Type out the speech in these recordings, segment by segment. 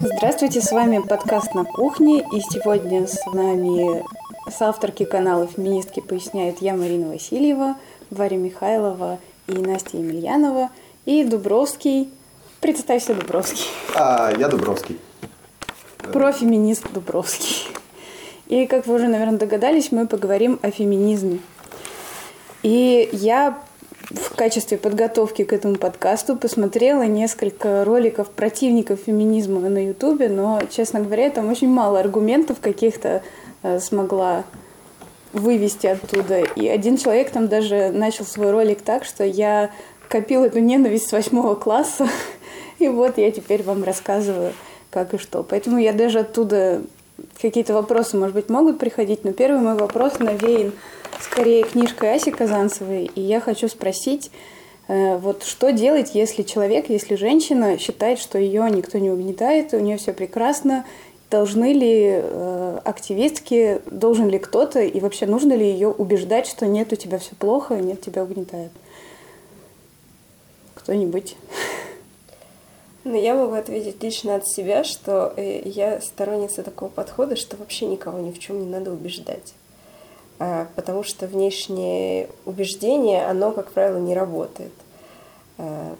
Здравствуйте, с вами подкаст «На кухне», и сегодня с нами с авторки канала «Феминистки поясняют» я, Марина Васильева, Варя Михайлова и Настя Емельянова, и Дубровский. Представься, Дубровский. А, я Дубровский. Профеминист Дубровский. И, как вы уже, наверное, догадались, мы поговорим о феминизме. И я в качестве подготовки к этому подкасту посмотрела несколько роликов противников феминизма на Ютубе, но, честно говоря, там очень мало аргументов каких-то э, смогла вывести оттуда. И один человек там даже начал свой ролик так, что я копил эту ненависть с восьмого класса, и вот я теперь вам рассказываю, как и что. Поэтому я даже оттуда какие-то вопросы, может быть, могут приходить, но первый мой вопрос навеян скорее книжкой Аси Казанцевой, и я хочу спросить, э, вот что делать, если человек, если женщина считает, что ее никто не угнетает, у нее все прекрасно, должны ли э, активистки, должен ли кто-то и вообще нужно ли ее убеждать, что нет, у тебя все плохо, нет, тебя угнетают? Кто-нибудь? Ну, я могу ответить лично от себя, что э, я сторонница такого подхода, что вообще никого ни в чем не надо убеждать. А, потому что внешнее убеждение, оно, как правило, не работает. А,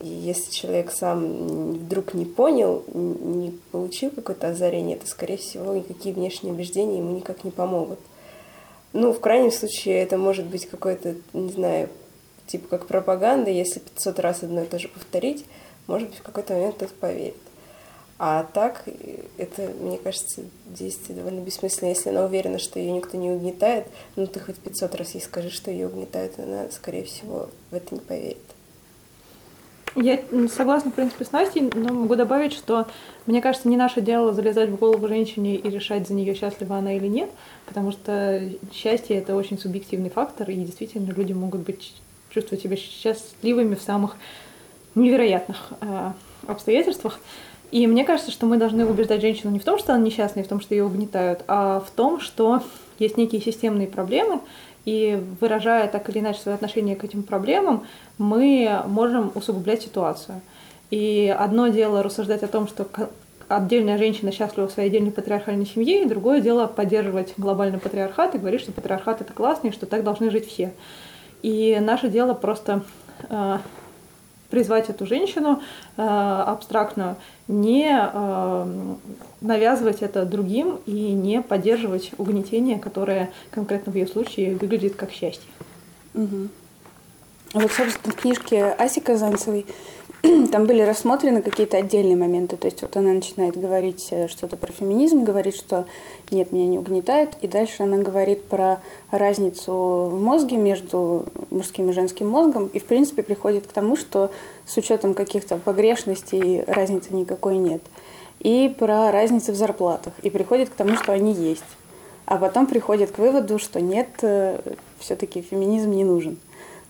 и если человек сам вдруг не понял, не получил какое-то озарение, то, скорее всего, никакие внешние убеждения ему никак не помогут. Ну, в крайнем случае, это может быть какой-то, не знаю, типа как пропаганда, если 500 раз одно и то же повторить, может быть, в какой-то момент кто-то поверит. А так, это, мне кажется, действие довольно бессмысленно. Если она уверена, что ее никто не угнетает, ну ты хоть 500 раз ей скажи, что ее угнетают, она, скорее всего, в это не поверит. Я согласна, в принципе, с Настей, но могу добавить, что мне кажется, не наше дело залезать в голову женщине и решать за нее, счастлива она или нет, потому что счастье — это очень субъективный фактор, и действительно люди могут быть чувствовать себя счастливыми в самых невероятных э, обстоятельствах. И мне кажется, что мы должны убеждать женщину не в том, что она несчастна и в том, что ее угнетают, а в том, что есть некие системные проблемы, и выражая так или иначе свое отношение к этим проблемам, мы можем усугублять ситуацию. И одно дело рассуждать о том, что отдельная женщина счастлива в своей отдельной патриархальной семье, и другое дело поддерживать глобальный патриархат и говорить, что патриархат это классно и что так должны жить все. И наше дело просто э, призвать эту женщину э, абстрактную, не э, навязывать это другим и не поддерживать угнетение, которое конкретно в ее случае выглядит как счастье. Угу. Вот, собственно, в книжке Аси Казанцевой там были рассмотрены какие-то отдельные моменты. То есть вот она начинает говорить э, что-то про феминизм, говорит, что нет, меня не угнетает. И дальше она говорит про разницу в мозге между мужским и женским мозгом. И, в принципе, приходит к тому, что с учетом каких-то погрешностей разницы никакой нет. И про разницы в зарплатах. И приходит к тому, что они есть. А потом приходит к выводу, что нет, э, все-таки феминизм не нужен.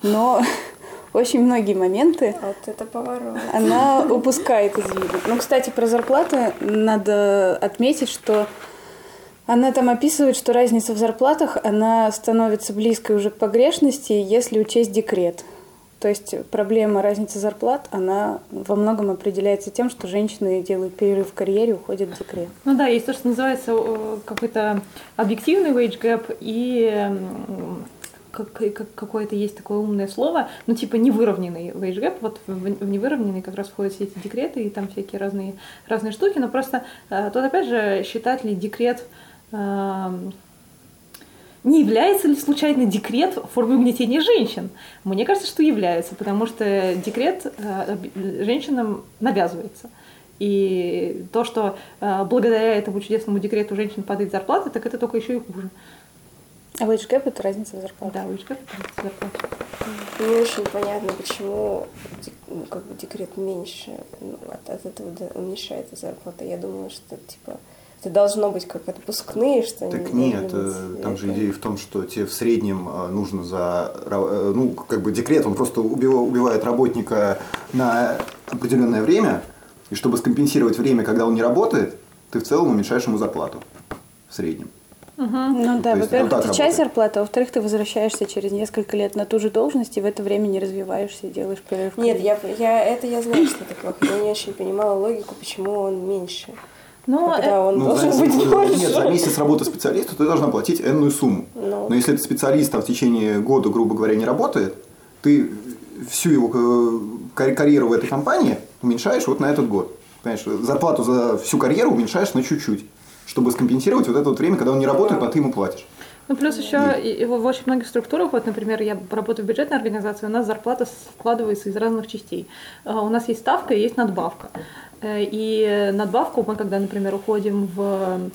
Но очень многие моменты вот это поворот. она упускает из виду. Ну, кстати, про зарплаты надо отметить, что она там описывает, что разница в зарплатах, она становится близкой уже к погрешности, если учесть декрет. То есть проблема разницы зарплат, она во многом определяется тем, что женщины делают перерыв в карьере, уходят в декрет. Ну да, есть то, что называется какой-то объективный wage gap и как, как, какое-то есть такое умное слово, ну, типа невыровненный wage gap, вот в, в невыровненный как раз входят все эти декреты и там всякие разные, разные штуки, но просто э, тут, опять же, считать ли декрет э, не является ли случайно декрет формой угнетения женщин? Мне кажется, что является, потому что декрет э, женщинам навязывается. И то, что э, благодаря этому чудесному декрету женщин падает зарплата, так это только еще и хуже. А wage gap – это разница в зарплате? Да, wage gap – это разница в зарплате. Не очень понятно, почему ну, как бы декрет меньше, ну, от, от этого уменьшается зарплата. Я думала, что типа это должно быть как отпускные, что Так нет, э, там же идея в том, что тебе в среднем э, нужно за, э, ну, как бы декрет, он просто убивает работника на определенное время, и чтобы скомпенсировать время, когда он не работает, ты в целом уменьшаешь ему зарплату в среднем. Ну да, во-первых, вот это часть зарплаты, а во-вторых, ты возвращаешься через несколько лет на ту же должность, и в это время не развиваешься, делаешь перерыв. Нет, я, я, это я знаю, что это плохо. Я не очень понимала логику, почему он меньше. Ну, Когда он Ну, должен за- быть больше. Нет, за месяц работы специалиста ты должна платить энную сумму. Ну. Но если этот специалист там, в течение года, грубо говоря, не работает, ты всю его э, карь- карьеру в этой компании уменьшаешь вот на этот год. Понимаешь, зарплату за всю карьеру уменьшаешь на чуть-чуть, чтобы скомпенсировать вот это вот время, когда он не работает, а ты ему платишь. Ну, плюс еще и, в очень многих структурах, вот, например, я работаю в бюджетной организации, у нас зарплата складывается из разных частей. А, У нас есть ставка и есть надбавка. Э, И надбавку мы, когда, например, уходим в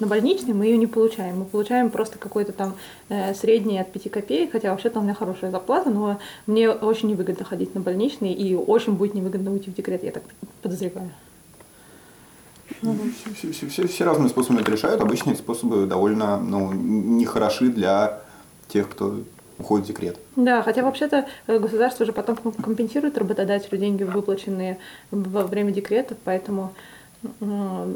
на больничный, мы ее не получаем. Мы получаем просто какой-то там э, средний от 5 копеек, хотя вообще-то у меня хорошая зарплата, но мне очень невыгодно ходить на больничный, и очень будет невыгодно уйти в декрет, я так подозреваю. Все, все- все- все- все разными способами это решают. Обычно эти способы довольно ну, нехороши для тех, кто уходит в декрет. Да, хотя вообще-то э, государство же потом ком- компенсирует работодателю деньги, выплаченные во время декрета, поэтому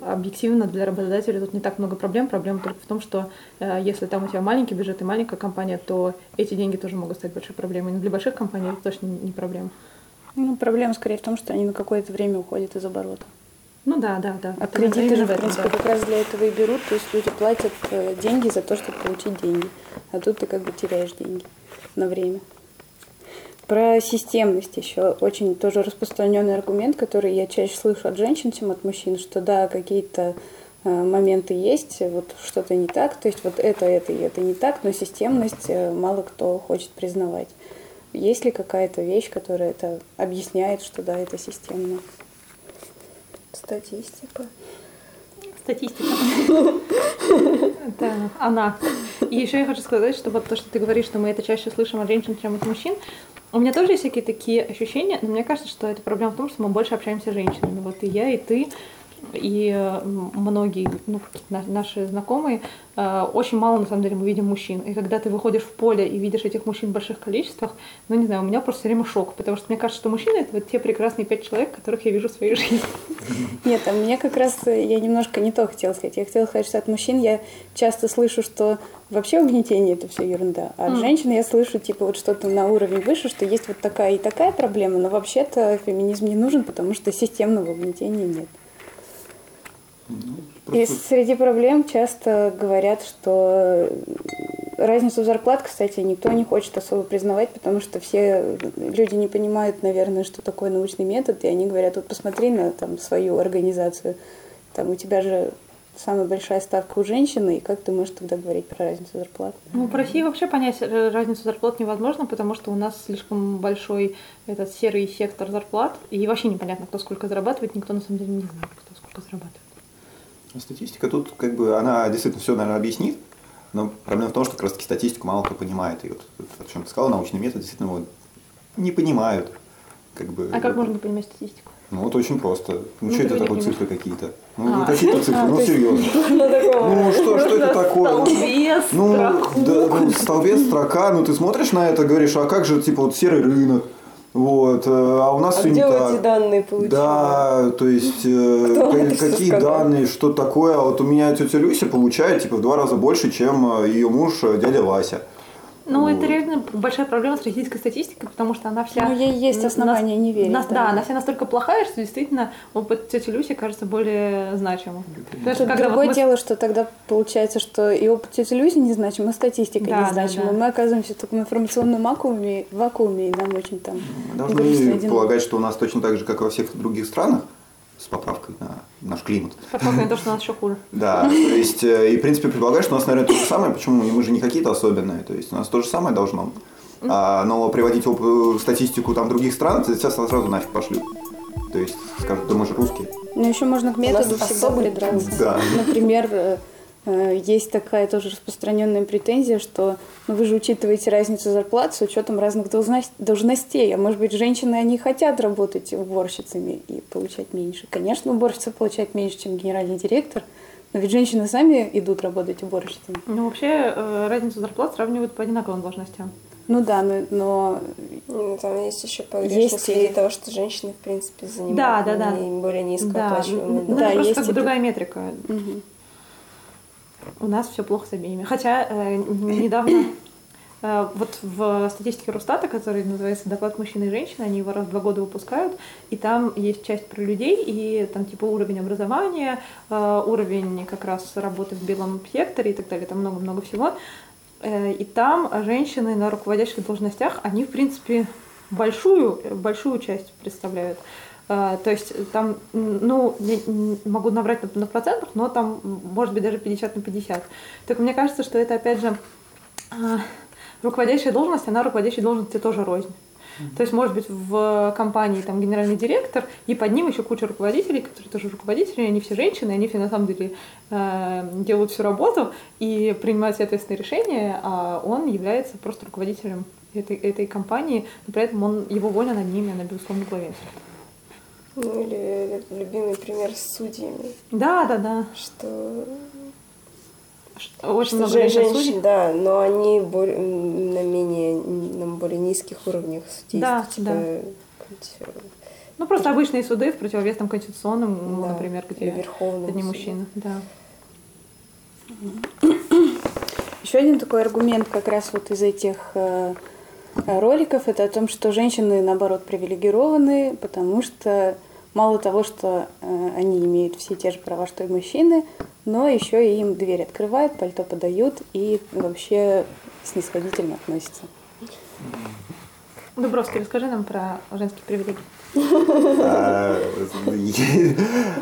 объективно для работодателя тут не так много проблем. Проблема только в том, что э, если там у тебя маленький бюджет и маленькая компания, то эти деньги тоже могут стать большой проблемой. Но для больших компаний это точно не проблема. Ну, проблема скорее в том, что они на какое-то время уходят из оборота. Ну да, да, да. А кредиты же, в принципе, да. как раз для этого и берут. То есть люди платят э, деньги за то, чтобы получить деньги. А тут ты как бы теряешь деньги на время. Про системность еще очень тоже распространенный аргумент, который я чаще слышу от женщин, чем от мужчин, что да, какие-то э, моменты есть, вот что-то не так, то есть вот это, это и это не так, но системность э, мало кто хочет признавать. Есть ли какая-то вещь, которая это объясняет, что да, это системно? Статистика. Статистика. Да, она. И еще я хочу сказать, что вот то, что ты говоришь, что мы это чаще слышим от женщин, чем от мужчин, у меня тоже есть всякие такие ощущения, но мне кажется, что это проблема в том, что мы больше общаемся с женщинами. Вот и я, и ты, и многие ну, наши знакомые, э, очень мало на самом деле мы видим мужчин. И когда ты выходишь в поле и видишь этих мужчин в больших количествах, ну не знаю, у меня просто все время шок, потому что мне кажется, что мужчины это вот те прекрасные пять человек, которых я вижу в своей жизни. Нет, а мне как раз э, я немножко не то хотела сказать. Я хотела сказать, что от мужчин я часто слышу, что вообще угнетение это все ерунда. А от Мгм. женщин я слышу типа вот что-то на уровень выше, что есть вот такая и такая проблема, но вообще-то феминизм не нужен, потому что системного угнетения нет. И среди проблем часто говорят, что разницу в зарплат, кстати, никто не хочет особо признавать, потому что все люди не понимают, наверное, что такое научный метод, и они говорят, вот посмотри на там, свою организацию, там у тебя же самая большая ставка у женщины, и как ты можешь тогда говорить про разницу зарплат? Ну, в России вообще понять разницу зарплат невозможно, потому что у нас слишком большой этот серый сектор зарплат, и вообще непонятно, кто сколько зарабатывает, никто на самом деле не знает, кто сколько зарабатывает. Статистика тут, как бы, она действительно все, наверное, объяснит, но проблема в том, что как раз-таки статистику мало кто понимает. И вот, о чем ты сказал, научный метод действительно вот, не понимают. Как бы, А как можно понимать статистику? Ну, вот очень просто. Ну, Ну, что это такое цифры какие-то? Ну, А. какие-то цифры, А, ну, серьезно. Ну, что, что это такое? Столбец, Ну, да, ну, столбец, строка, ну, ты смотришь на это, говоришь, а как же, типа, вот серый рынок, вот, э, а у нас А все не где вы так. эти данные получили? Да, то есть, э, какие сказал? данные, что такое. А вот у меня тетя Люся получает, типа, в два раза больше, чем ее муж, э, дядя Вася. Ну, Вот. это реально большая проблема с российской статистикой, потому что она вся... Ну, ей есть основания не верить, нас- да. да, она вся настолько плохая, что действительно опыт тети Люси кажется более значимым. Потому что когда вот другое мы с- дело, что тогда получается, что и опыт тети Люси не значим, и статистика Да, не да, значима. да. Мы оказываемся в таком информационном вакууме, вакууме и нам очень там грустно Должны полагать, что у нас точно так же, как и во всех других странах, с поправкой на наш климат. Подсмотрим то, что у нас еще хуже. Да, то есть, э, и в принципе предполагаешь, что у нас, наверное, то же самое, почему мы же не какие-то особенные, то есть у нас то же самое должно. А, но приводить оп- статистику там других стран, тебя сразу нафиг пошлют. То есть скажут, да мы же русские. Но еще можно к методу всегда придраться. Да. Например, э, э, есть такая тоже распространенная претензия, что ну, вы же учитываете разницу зарплат с учетом разных должностей. А может быть, женщины, они хотят работать уборщицами и получать меньше. Конечно, уборщица получает меньше, чем генеральный директор, но ведь женщины сами идут работать уборщицами. Ну, вообще, э, разницу зарплат сравнивают по одинаковым должностям. Ну да, но, но Ну, там есть еще Есть погрешность и- среди того, что женщины, в принципе, занимают Да, да, да. более Да, низкооплачиваемые ну, Да, это просто есть как бы другая метрика. мгм. У нас все плохо с обеими. Хотя э, недавно э, вот в статистике Росстата, который называется «Доклад мужчины и женщины», они его раз в два года выпускают, и там есть часть про людей, и там типа уровень образования, э, уровень как раз работы в белом секторе и так далее, там много-много всего. Э, и там женщины на руководящих должностях, они, в принципе, большую, большую часть представляют. Э, то есть там, ну, я могу набрать на, на процентах, но там может быть даже 50 на 50. Так мне кажется, что это опять же э, руководящая должность, она руководящей должности тоже рознь. То есть, может быть, в компании там генеральный директор, и под ним еще куча руководителей, которые тоже руководители, они все женщины, они все на самом деле э, делают всю работу и принимают все ответственные решения, а он является просто руководителем этой, этой компании, но при этом он, его воля над ними, она, безусловно, главенствует. Ну или любимый пример с судьями. Да, да, да. Что очень что много же- женщин женщин, судей. да, но они более, на менее, на более низких уровнях судейства, Да, типа да. Ну, просто обычные суды в противовес там конституционным, ну, Да, например, где Верховному одни мужчины. Да. Еще один такой аргумент как раз вот из этих э, роликов, это о том, что женщины, наоборот, привилегированы, потому что мало того, что э, они имеют все те же права, что и мужчины, но еще и им дверь открывают, пальто подают и вообще снисходительно относятся. Дубровский, расскажи нам про женские привилегии. А,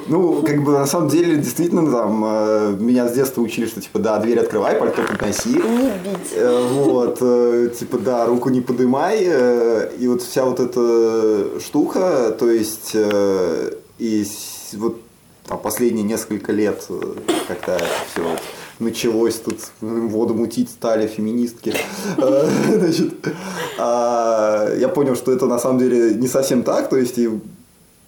Ну, как бы на самом деле, действительно, там э, меня с детства учили, что типа, да, дверь открывай, пальто подноси. Не бить. Э, Вот, э, типа, да, руку не подымай. И вот вся вот эта штука, то есть, и вот там, последние несколько лет как-то все началось, тут воду мутить стали феминистки. Э, Значит, а, я понял, что это на самом деле не совсем так, то есть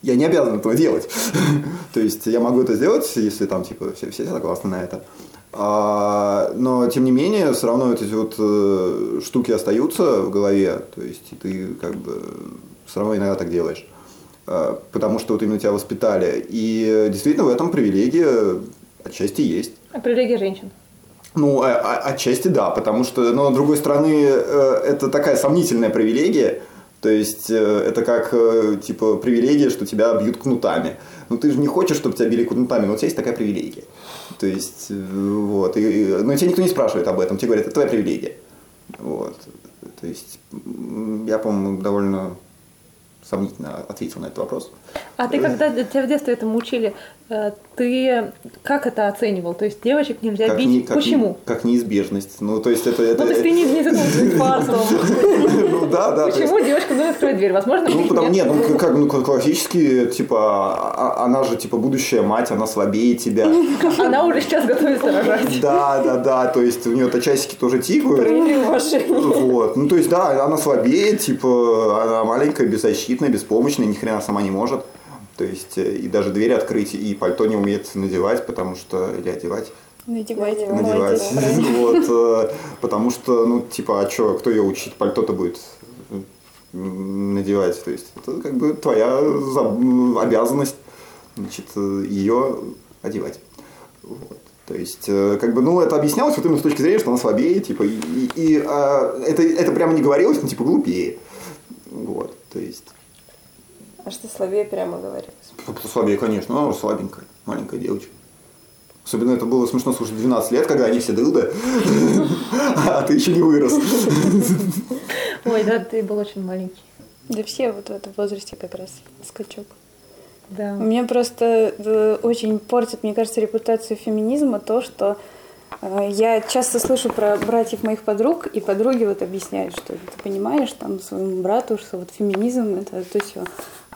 я не обязан этого делать. То есть я могу это сделать, если там типа все, все согласны на это. А, но тем не менее, все равно эти вот э, штуки остаются в голове. То есть ты как бы все равно иногда так делаешь. А, потому что вот именно тебя воспитали. И действительно в этом привилегия отчасти есть. Привилегия женщин. Ну, а- а- отчасти да, потому что, но с другой стороны, э, это такая сомнительная привилегия. То есть э, это как э, типа привилегия, что тебя бьют кнутами. Ну ты же не хочешь, чтобы тебя били кнутами, но у тебя есть такая привилегия. То есть, вот. И, но тебя никто не спрашивает об этом, тебе говорят, это твоя привилегия. Вот. То есть, я, по-моему, довольно сомнительно ответил на этот вопрос. А ты когда тебя в детстве этому учили, э, ты как это оценивал? То есть девочек нельзя Как бить. не- как не- Почему? как неизбежность. Ну, то есть это... это Ну, то есть ты не, не задумывался фарсом. ну, да, да. Почему девочкам нужно открыть дверь? Возможно, Ну, потому нет. нет, ну как, ну классически, типа, а- а- она же типа будущая мать, она слабее тебя. Она уже сейчас готовится рожать. Да, да, да, то есть у нее-то часики тоже тикают. Вот. Ну, то есть, да, она слабее, типа, она маленькая, беззащитная, беспомощная, ни хрена сама не может. То есть, э, и даже дверь открыть, и пальто не умеет надевать, потому что, или одевать, надевать. Молодец. Вот, э, потому что, ну, типа, а что, кто ее учить? Пальто-то будет надевать. То есть, это как бы твоя обязанность, значит, э, ее одевать. Вот. То есть, как бы, ну, это объяснялось вот именно с точки зрения, что она слабее, типа, и, и- и, а, это, это прямо не говорилось, но, типа, глупее. Вот, то есть, А что слабее прямо говорилось? слабее, конечно, она слабенькая, маленькая девочка. Особенно это было смешно слушать 12 лет, когда они все дылды, а ты еще не вырос. Ой, да, ты был очень маленький. Да все вот в этом возрасте как раз скачок. Да. Мне просто э, очень портит, мне кажется, репутацию феминизма то, что э, я часто слышу про братьев моих подруг, и подруги вот объясняют, что ты понимаешь, там, своему брату, что вот феминизм это то все.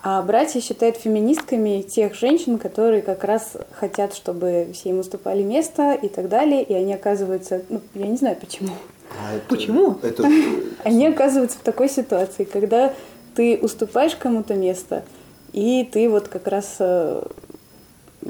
А братья считают феминистками тех женщин, которые как раз хотят, чтобы все им уступали место и так далее, и они оказываются, ну, я не знаю почему, Почему? Это, они оказываются в такой ситуации, когда ты уступаешь кому-то место, и ты вот как раз э,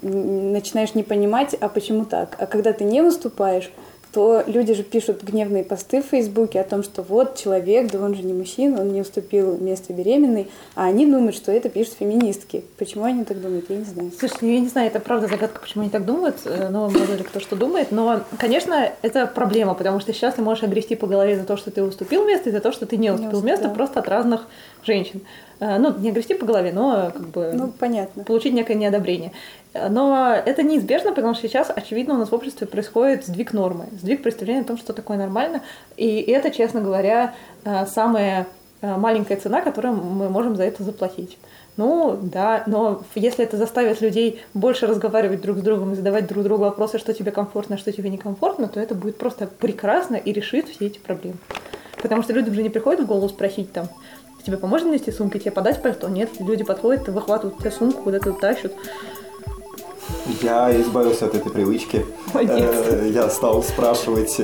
начинаешь не понимать, а почему так. А когда ты не выступаешь, то люди же пишут гневные посты в Фейсбуке о том, что вот человек, да он же не мужчина, он не уступил место беременной, а они думают, что это пишут феминистки. Почему они так думают, я не знаю. Слушай, я не знаю, это правда загадка, почему они так думают, э, но мало ли кто что думает, но, конечно, это проблема, потому что сейчас ты можешь огрести по голове за то, что ты уступил место, и за то, что ты не уступил уступил. место просто от разных женщин. Э, Ну, не огрести по голове, но как бы Ну, понятно. получить некое неодобрение. Но это неизбежно, потому что сейчас, очевидно, у нас в обществе происходит сдвиг нормы, сдвиг представления о том, что такое нормально. И это, честно говоря, э, самая э, маленькая цена, которую мы можем за это заплатить. Ну, да, но если это заставит людей больше разговаривать друг с другом и задавать друг другу вопросы, что тебе комфортно, что тебе некомфортно, то это будет просто прекрасно и решит все эти проблемы. Потому что людям же не приходит в голову спросить там, тебе поможет нести сумку, тебе подать пальто? Нет, люди подходят, выхватывают у тебя сумку, куда-то тащат. Я избавился от этой привычки. Молодец. Э, Я стал спрашивать.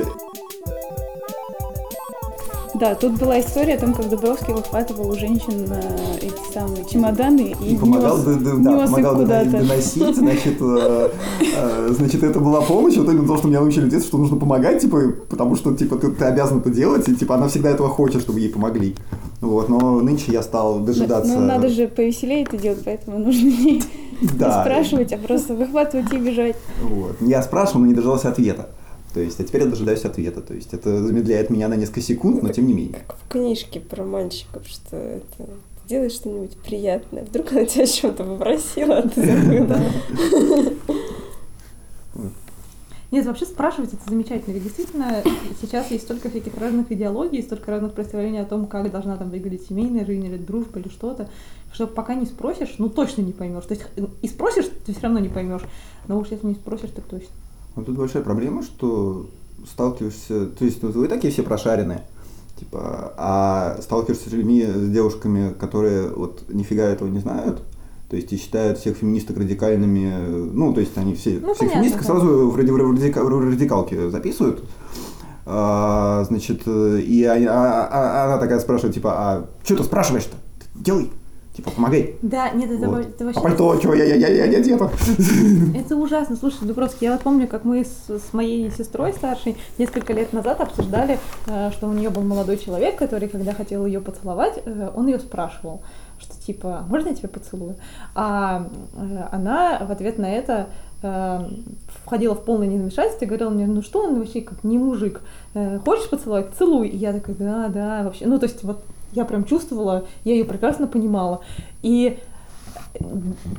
Да, тут была история о том, как Дубровский выхватывал у женщин э, эти самые чемоданы и, И помогал, нес, да, нес их помогал куда-то. доносить, значит, э, э, значит, это была помощь, вот именно то, что меня научили в детстве, что нужно помогать, типа, потому что, типа, ты, ты обязан это делать, и, типа, она всегда этого хочет, чтобы ей помогли. Вот, но нынче я стал дожидаться... Ну, надо же повеселее это делать, поэтому нужно не, не Да. спрашивать, а просто выхватывать и бежать. Вот. Я спрашивал, но не дождался ответа. То есть, а теперь я дожидаюсь ответа. То есть, это замедляет меня на несколько секунд, но тем не менее. Как в книжке про мальчиков, что это ты делаешь что-нибудь приятное. Вдруг она тебя о чем-то попросила, а ты забыла. Нет, вообще спрашивать это замечательно. Ведь действительно сейчас есть столько всяких разных идеологий, столько разных представлений о том, как должна там выглядеть семейная жизнь или дружба или что-то, что пока не спросишь, ну точно не поймешь. То есть и спросишь, ты все равно не поймешь. Но уж если не спросишь, так точно. Но тут большая проблема, что сталкиваешься, то есть ну, вы такие все прошаренные, типа, а сталкиваешься с людьми, с девушками, которые вот нифига этого не знают, то есть и считают всех феминисток радикальными, ну, то есть они все, Ну, всех феминисток да. сразу в, ради- в радика- в радикалки записывают, А, значит, э, и они- а- а- она такая спрашивает, типа, а что ты спрашиваешь-то? Делай, типа, помогай. Да, нет, это, Вот. во- это вообще... А пальто, что, я, я, я, я не одета. Это ужасно. Слушай, Дубровский, я вот помню, как мы с, с моей сестрой старшей несколько лет назад обсуждали, э, что у нее был молодой человек, который, когда хотел ее поцеловать, э, он ее спрашивал, что типа, «А можно я тебя поцелую? А э, она в ответ на это входила в полное незамешательство и говорила мне, ну что он вообще как не мужик, хочешь поцеловать, целуй. И я такая, да, да, вообще. Ну, то есть вот я прям чувствовала, я ее прекрасно понимала. И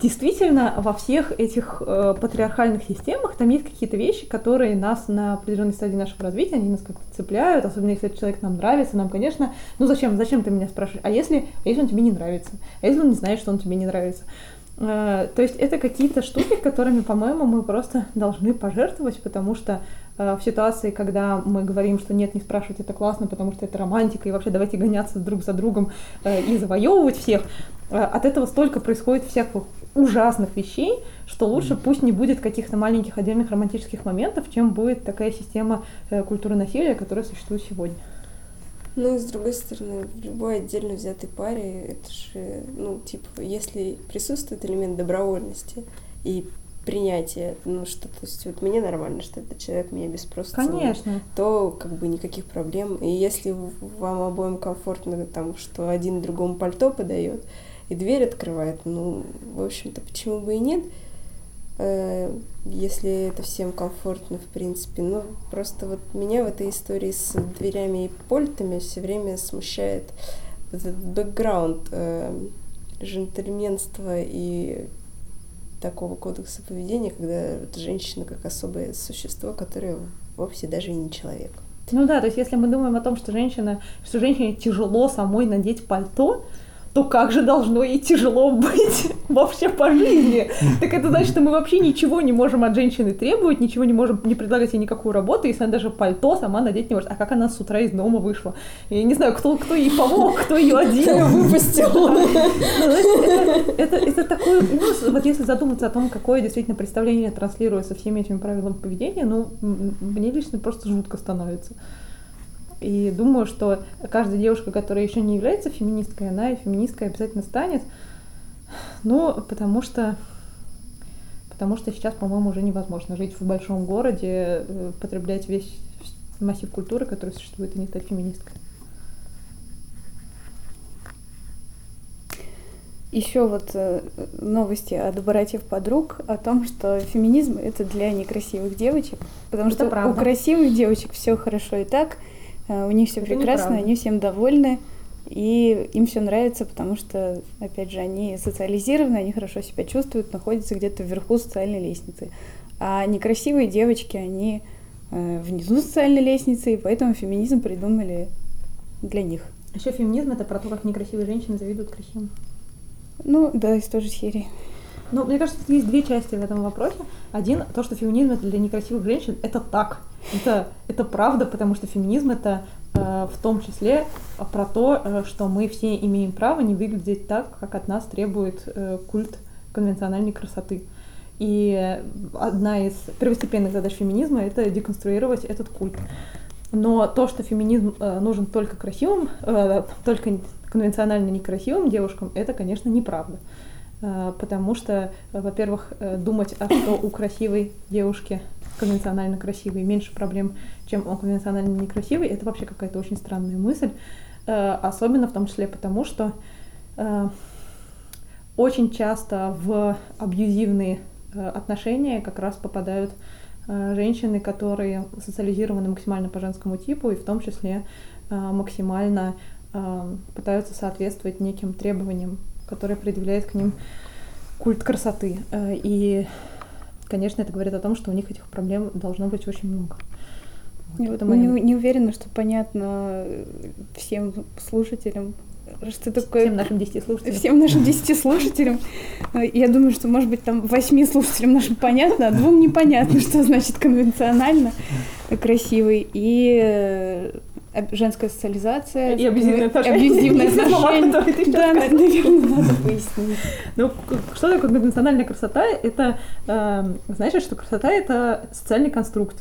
действительно во всех этих э, патриархальных системах там есть какие-то вещи, которые нас на определенной стадии нашего развития, они нас как-то цепляют, особенно если этот человек нам нравится, нам, конечно, ну зачем, зачем ты меня спрашиваешь, а если, а если он тебе не нравится, а если он не знает, что он тебе не нравится. Э, то есть это какие-то штуки, которыми, по-моему, мы просто должны пожертвовать, потому что в ситуации, когда мы говорим, что нет, не спрашивать, это классно, потому что это романтика, и вообще давайте гоняться друг за другом э, и завоевывать всех, э, от этого столько происходит всяких ужасных вещей, что лучше пусть не будет каких-то маленьких отдельных романтических моментов, чем будет такая система э, культуры насилия, которая существует сегодня. Ну и с другой стороны, в любой отдельно взятой паре, это же, ну, типа, если присутствует элемент добровольности и принятия, ну, что, то есть, вот мне нормально, что этот человек меня без спроса целует, Конечно. то как бы никаких проблем. И если вам обоим комфортно, там, что один другому пальто подает и дверь открывает, ну, в общем-то, почему бы и нет, Э, если это всем комфортно, в принципе. Ну, просто вот меня в этой истории с дверями и польтами все время смущает этот бэкграунд э, джентльменства и такого кодекса поведения, когда женщина как особое существо, которое вовсе даже и не человек. Ну да, то есть если мы думаем о том, что женщина, что женщине тяжело самой надеть пальто, то как же должно ей тяжело быть вообще по жизни? Так это значит, что мы вообще ничего не можем от женщины требовать, ничего не можем не предлагать ей никакую работу, если она даже пальто сама надеть не может. А как она с утра из дома вышла? Я не знаю, кто, кто ей помог, кто ее одел. Выпустил. Ну, это, это, такое, ну, вот если задуматься о том, какое действительно представление транслируется всеми этими правилами поведения, ну, мне лично просто жутко становится. И думаю, что каждая девушка, которая еще не является феминисткой, она и феминисткой обязательно станет. Ну, потому что потому что сейчас, по-моему, уже невозможно жить в большом городе, э, потреблять весь массив культуры, который существует, и не стать феминисткой. Еще вот э, новости от братьев-подруг о том, что феминизм это для некрасивых девочек, потому Это что правда. у красивых девочек все хорошо и так, у них все Это прекрасно, они всем довольны, и им все нравится, потому что, опять же, они социализированы, они хорошо себя чувствуют, находятся где-то вверху социальной лестницы. А некрасивые девочки, они э, внизу социальной лестницы, и поэтому феминизм придумали для них. Еще феминизм это про то, как некрасивые женщины завидуют красивым. Ну, да, из той же серии. Ну, мне кажется, есть две части в этом вопросе. Один, то, что феминизм это для некрасивых женщин, это так. Это, это правда, потому что феминизм это э, в том числе про то, э, что мы все имеем право не выглядеть так, как от нас требует э, культ конвенциональной красоты. И одна из первостепенных задач феминизма это деконструировать этот культ. Но то, что феминизм э, нужен только красивым, э, только конвенционально некрасивым девушкам, это, конечно, неправда. Э, Потому что, э, во-первых, э, думать, а что у красивой девушки конвенционально красивой меньше проблем, чем у конвенционально некрасивой, это вообще какая-то очень странная мысль. Э, Особенно в том числе потому, что э, очень часто в абьюзивные э, отношения как раз попадают женщины, которые социализированы максимально по женскому типу и в том числе максимально пытаются соответствовать неким требованиям, которые предъявляет к ним культ красоты. И, конечно, это говорит о том, что у них этих проблем должно быть очень много. Вот, Я вот поэтому не, не уверена, что понятно э, всем слушателям, что такое... всем нашим 10 слушателям. Всем нашим 10 слушателям. Э, Я думаю, что, может быть, там 8 слушателям нашим понятно, а двум непонятно, что значит конвенционально красивый. И э, женская социализация. И абьюзивные отношения. абьюзивные слова, отношения. ты сейчас Да, сказала. наверное, надо пояснить. Ну, что такое конвенциональная красота? Это э, значит, что красота это социальный конструкт.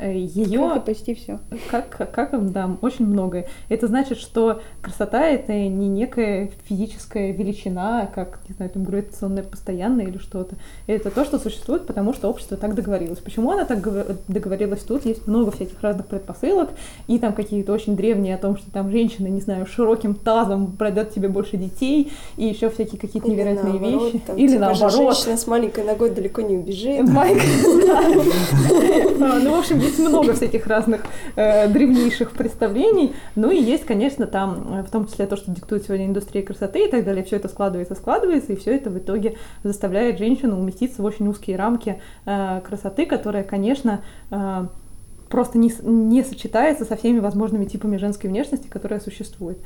Ее Как и почти все. как, как, как, да, очень многое. Это значит, что красота это не некая физическая величина, как, не знаю, там гравитационная постоянная или что-то. Это то, что существует, потому что общество так договорилось. Почему оно так гов- договорилось? Тут есть много всяких разных предпосылок, и там какие-то очень древние о том, что там женщина, не знаю, широким тазом пройдет тебе больше детей, и еще всякие какие-то Или невероятные наоборот, вещи. там, Или типа наоборот. Женщина с маленькой ногой далеко не убежит. Майк. А, Ну, в общем, есть много всяких разных э, древнейших представлений. Ну и есть, конечно, там, э, в том числе то, что диктует сегодня индустрия красоты и так далее. Все это складывается, складывается, и все это в итоге заставляет женщину уместиться в очень узкие рамки э, красоты, которая, конечно, э, просто не, не сочетается со всеми возможными типами женской внешности, которые существуют.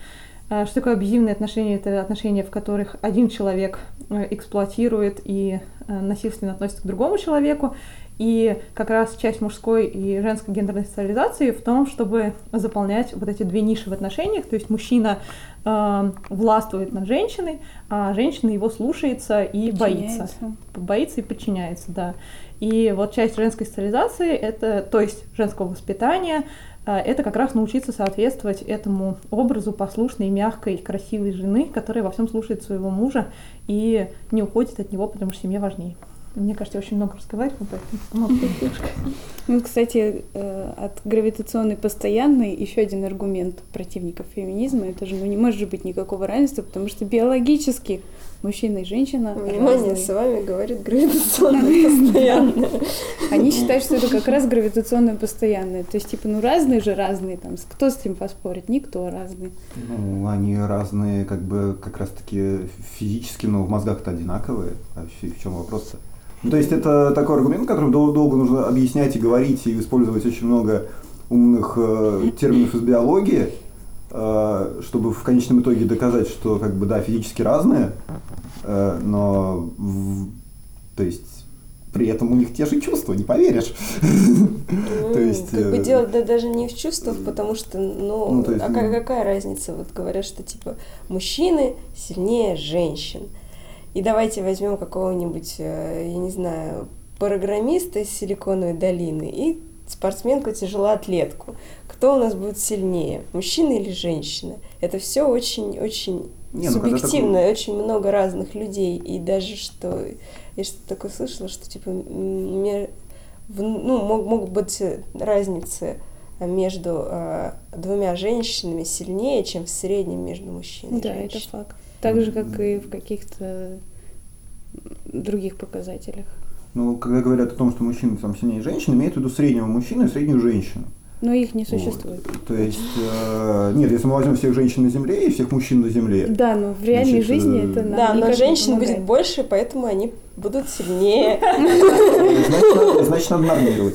А Что такое абьюзивные отношения? Это отношения, в которых один человек э, эксплуатирует и э, насильственно относится к другому человеку. И как раз часть мужской и женской гендерной социализации в том, чтобы заполнять вот эти две ниши в отношениях. То есть мужчина э, властвует над женщиной, а женщина его слушается и боится. Боится и подчиняется, да. И вот часть женской социализации, это, то есть женского воспитания, э, это как раз научиться соответствовать этому образу послушной, мягкой, красивой жены, которая во всем слушает своего мужа и не уходит от него, потому что семья важнее. Мне кажется, я очень много разговариваю, поэтому немножко. Ну, кстати, э, от гравитационной постоянной еще один аргумент противников феминизма. Это же ну, не может же быть никакого равенства, потому что биологически мужчина и женщина Внимание, разные. с вами говорит гравитационная постоянная. Они считают, что это как раз гравитационная постоянная. То есть, типа, ну разные же разные. Там, кто с этим поспорит? Никто разный. Ну, они разные, как бы, как раз-таки физически, но в мозгах-то одинаковые. А в чем вопрос-то? Ну, то есть это такой аргумент, который дол- долго нужно объяснять и говорить, и использовать очень много умных э, терминов из биологии, э, чтобы в конечном итоге доказать, что, как бы, да, физически разные, э, но, в- то есть, при этом у них те же чувства, не поверишь. То есть, Как бы э, дело да, даже не в чувствах, потому что, ну, Ну, а ну. ка- какая разница? Вот говорят, что типа мужчины сильнее женщин. И давайте возьмем какого-нибудь, э, я не знаю, программиста из Силиконовой долины и спортсменку-тяжелоатлетку. Кто у нас будет сильнее, мужчина или женщина? Это все очень-очень Не, ну, субъективно, такой- очень много разных людей. И даже что я что-то такое слышала, что типа м, ме- в- ну, мог, могут быть разницы между э, двумя женщинами сильнее, чем в среднем между мужчиной да, и это женщиной. факт. Так же, как и в каких-то других показателях. Ну, когда говорят о том, что мужчина там сильнее женщины, имеют в виду среднего мужчину и среднюю женщину. Но их не Вот. существует. То есть, э, нет, если мы возьмем всех женщин на Земле и всех мужчин на Земле, Да, но в реальной Значит, жизни э, это нам Да, но женщин будет больше, поэтому они будут сильнее. значит, надо нормировать.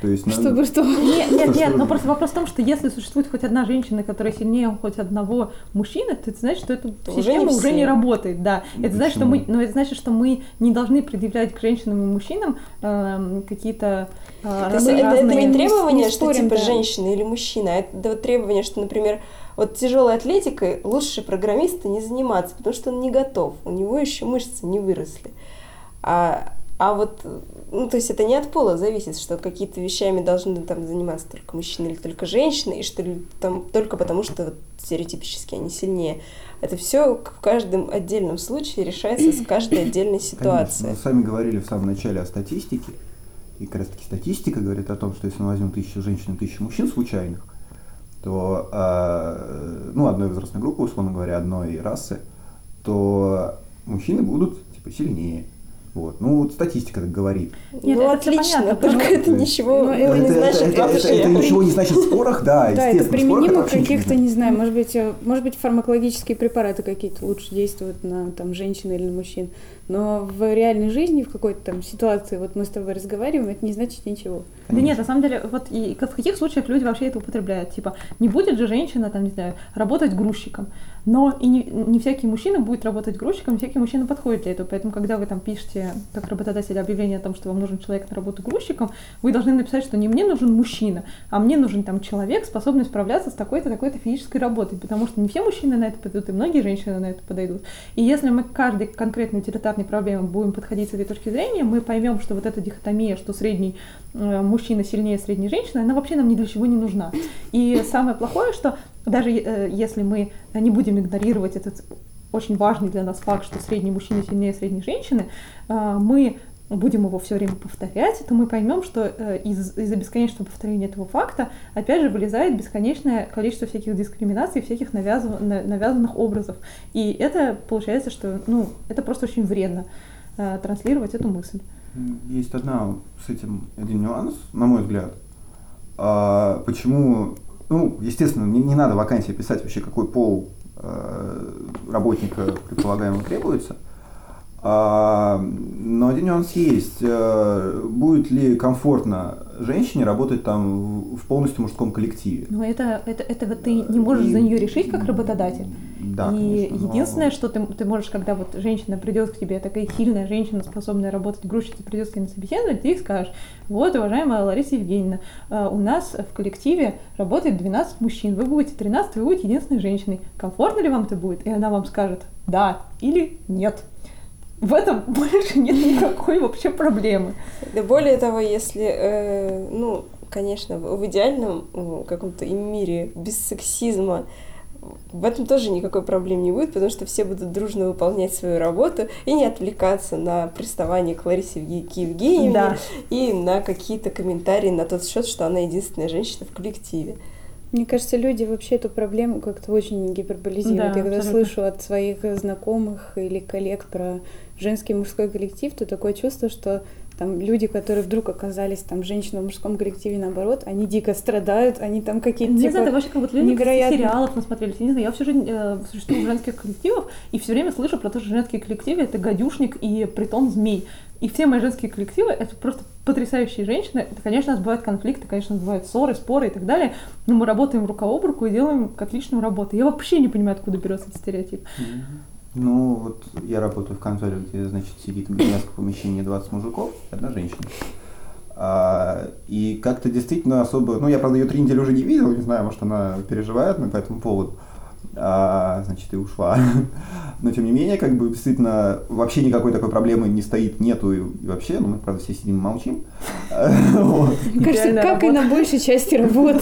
То есть, надо- Чтобы что? Нет, нет, нет, но просто вопрос в том, что если существует хоть одна женщина, которая сильнее хоть одного мужчины, то это значит, что эта Уже система не уже не работает, да. Это значит, что мы, почему? но это значит, что мы не должны предъявлять к женщинам и мужчинам эм, какие-то э, То это, это мы не требование, не что спорим, типа да. женщина или мужчина, а это требование, что, например, вот тяжелой атлетикой лучше программиста не заниматься, потому что он не готов, у него еще мышцы не выросли. А, а вот, ну, то есть это не от пола зависит, что какие-то вещами должны там заниматься только мужчины или только женщины, и что там только потому, что вот, стереотипически они сильнее. Это все в каждом отдельном случае решается с каждой отдельной Конечно, ситуацией. мы с вами говорили в самом начале о статистике. И как раз таки статистика говорит о том, что если мы возьмем тысячу женщин и тысячу мужчин случайных, то, э, ну, одной возрастной группы, условно говоря, одной расы, то мужчины будут, типа, сильнее. Вот. Ну, вот статистика так говорит. Нет, ну, это отлично, понятно, только просто- это ничего Ну, это, это- не это, значит это- это- вообще. это ничего не значит в спорах, да, Да, это применимо это к каких-то, не не знаю, может быть, э, может быть, фармакологические препараты какие-то лучше действуют на там женщин или на мужчин. Но в реальной жизни, в какой-то там ситуации, вот мы с тобой разговариваем, это не значит ничего. Да нет, на самом деле, вот и в каких случаях люди вообще это употребляют? Типа, не будет же женщина, там, не знаю, работать грузчиком. Но и не, не всякий мужчина будет работать грузчиком, не всякий мужчина подходит для этого. Поэтому, когда вы там пишете, как работодатель, объявление о том, что вам нужен человек на работу грузчиком, вы должны написать, что не мне нужен мужчина, а мне нужен там человек, способный справляться с такой-то, такой-то физической работой. Потому что не все мужчины на это подойдут, и многие женщины на это подойдут. И если мы к каждой конкретной утилитарной проблеме будем подходить с этой точки зрения, мы поймем, что вот эта дихотомия, что средний э, мужчина сильнее средней женщины, она вообще нам ни для чего не нужна. И самое плохое, что даже э, если мы не будем игнорировать этот очень важный для нас факт, что средний мужчина сильнее средней женщины, э, мы будем его все время повторять, то мы поймем, что э, из, из-за бесконечного повторения этого факта, опять же, вылезает бесконечное количество всяких дискриминаций, всяких навязыв- на- навязанных образов. И это получается, что ну, это просто очень вредно э, транслировать эту мысль. Есть одна с этим один нюанс, на мой взгляд. А, почему, ну, естественно, не, не надо вакансии писать вообще, какой пол э, работника предполагаемого требуется. А, но один нюанс есть. Э, будет ли комфортно женщине работать там в, полностью мужском коллективе? Но это, это, этого ты не можешь И- за нее решить как работодатель. Да, и конечно, но- единственное, что ты, ты можешь, когда вот женщина придет к тебе, такая сильная женщина, способная работать грузчицей, придет к тебе на собеседование, ты ей скажешь, вот, уважаемая Лариса Евгеньевна, э, у нас в коллективе работает 12 мужчин, вы будете 13, вы будете единственной женщиной. Комфортно ли вам это будет? И она вам скажет да или нет. В этом больше нет никакой вообще проблемы. Да более того, если, э, ну, конечно, в идеальном каком-то мире без сексизма в этом тоже никакой проблем не будет, потому что все будут дружно выполнять свою работу и не отвлекаться на приставание к Ларисе Евгеньевне Да. и на какие-то комментарии на тот счет, что она единственная женщина в коллективе. Мне кажется, люди вообще эту проблему как-то очень гиперболизируют. Да, Я когда абсолютно. слышу от своих знакомых или коллег про женский и мужской коллектив, то такое чувство, что там люди, которые вдруг оказались там женщины в мужском коллективе, наоборот, они дико страдают, они там какие-то Не типа, знаю, это вообще как вот люди невероятно. сериалов насмотрелись. Я не знаю, я всю жизнь э, существую в женских коллективах и все время слышу про то, что женские коллективы это гадюшник и притон змей. И все мои женские коллективы это просто потрясающие женщины. Это, конечно, у нас бывают конфликты, конечно, у нас бывают ссоры, споры и так далее, но мы работаем рука об руку и делаем отличную работу. Я вообще не понимаю, откуда берется этот стереотип. Ну, вот я работаю в конторе, где, значит, сидит в помещений 20 мужиков одна женщина. А, и как-то действительно особо... Ну, я, правда, ее три недели уже не видел, не знаю, может, она переживает по этому поводу. А, значит, и ушла. Но тем не менее, как бы действительно вообще никакой такой проблемы не стоит, нету и вообще, ну мы, правда, все сидим и молчим. Кажется, как и на большей части работы.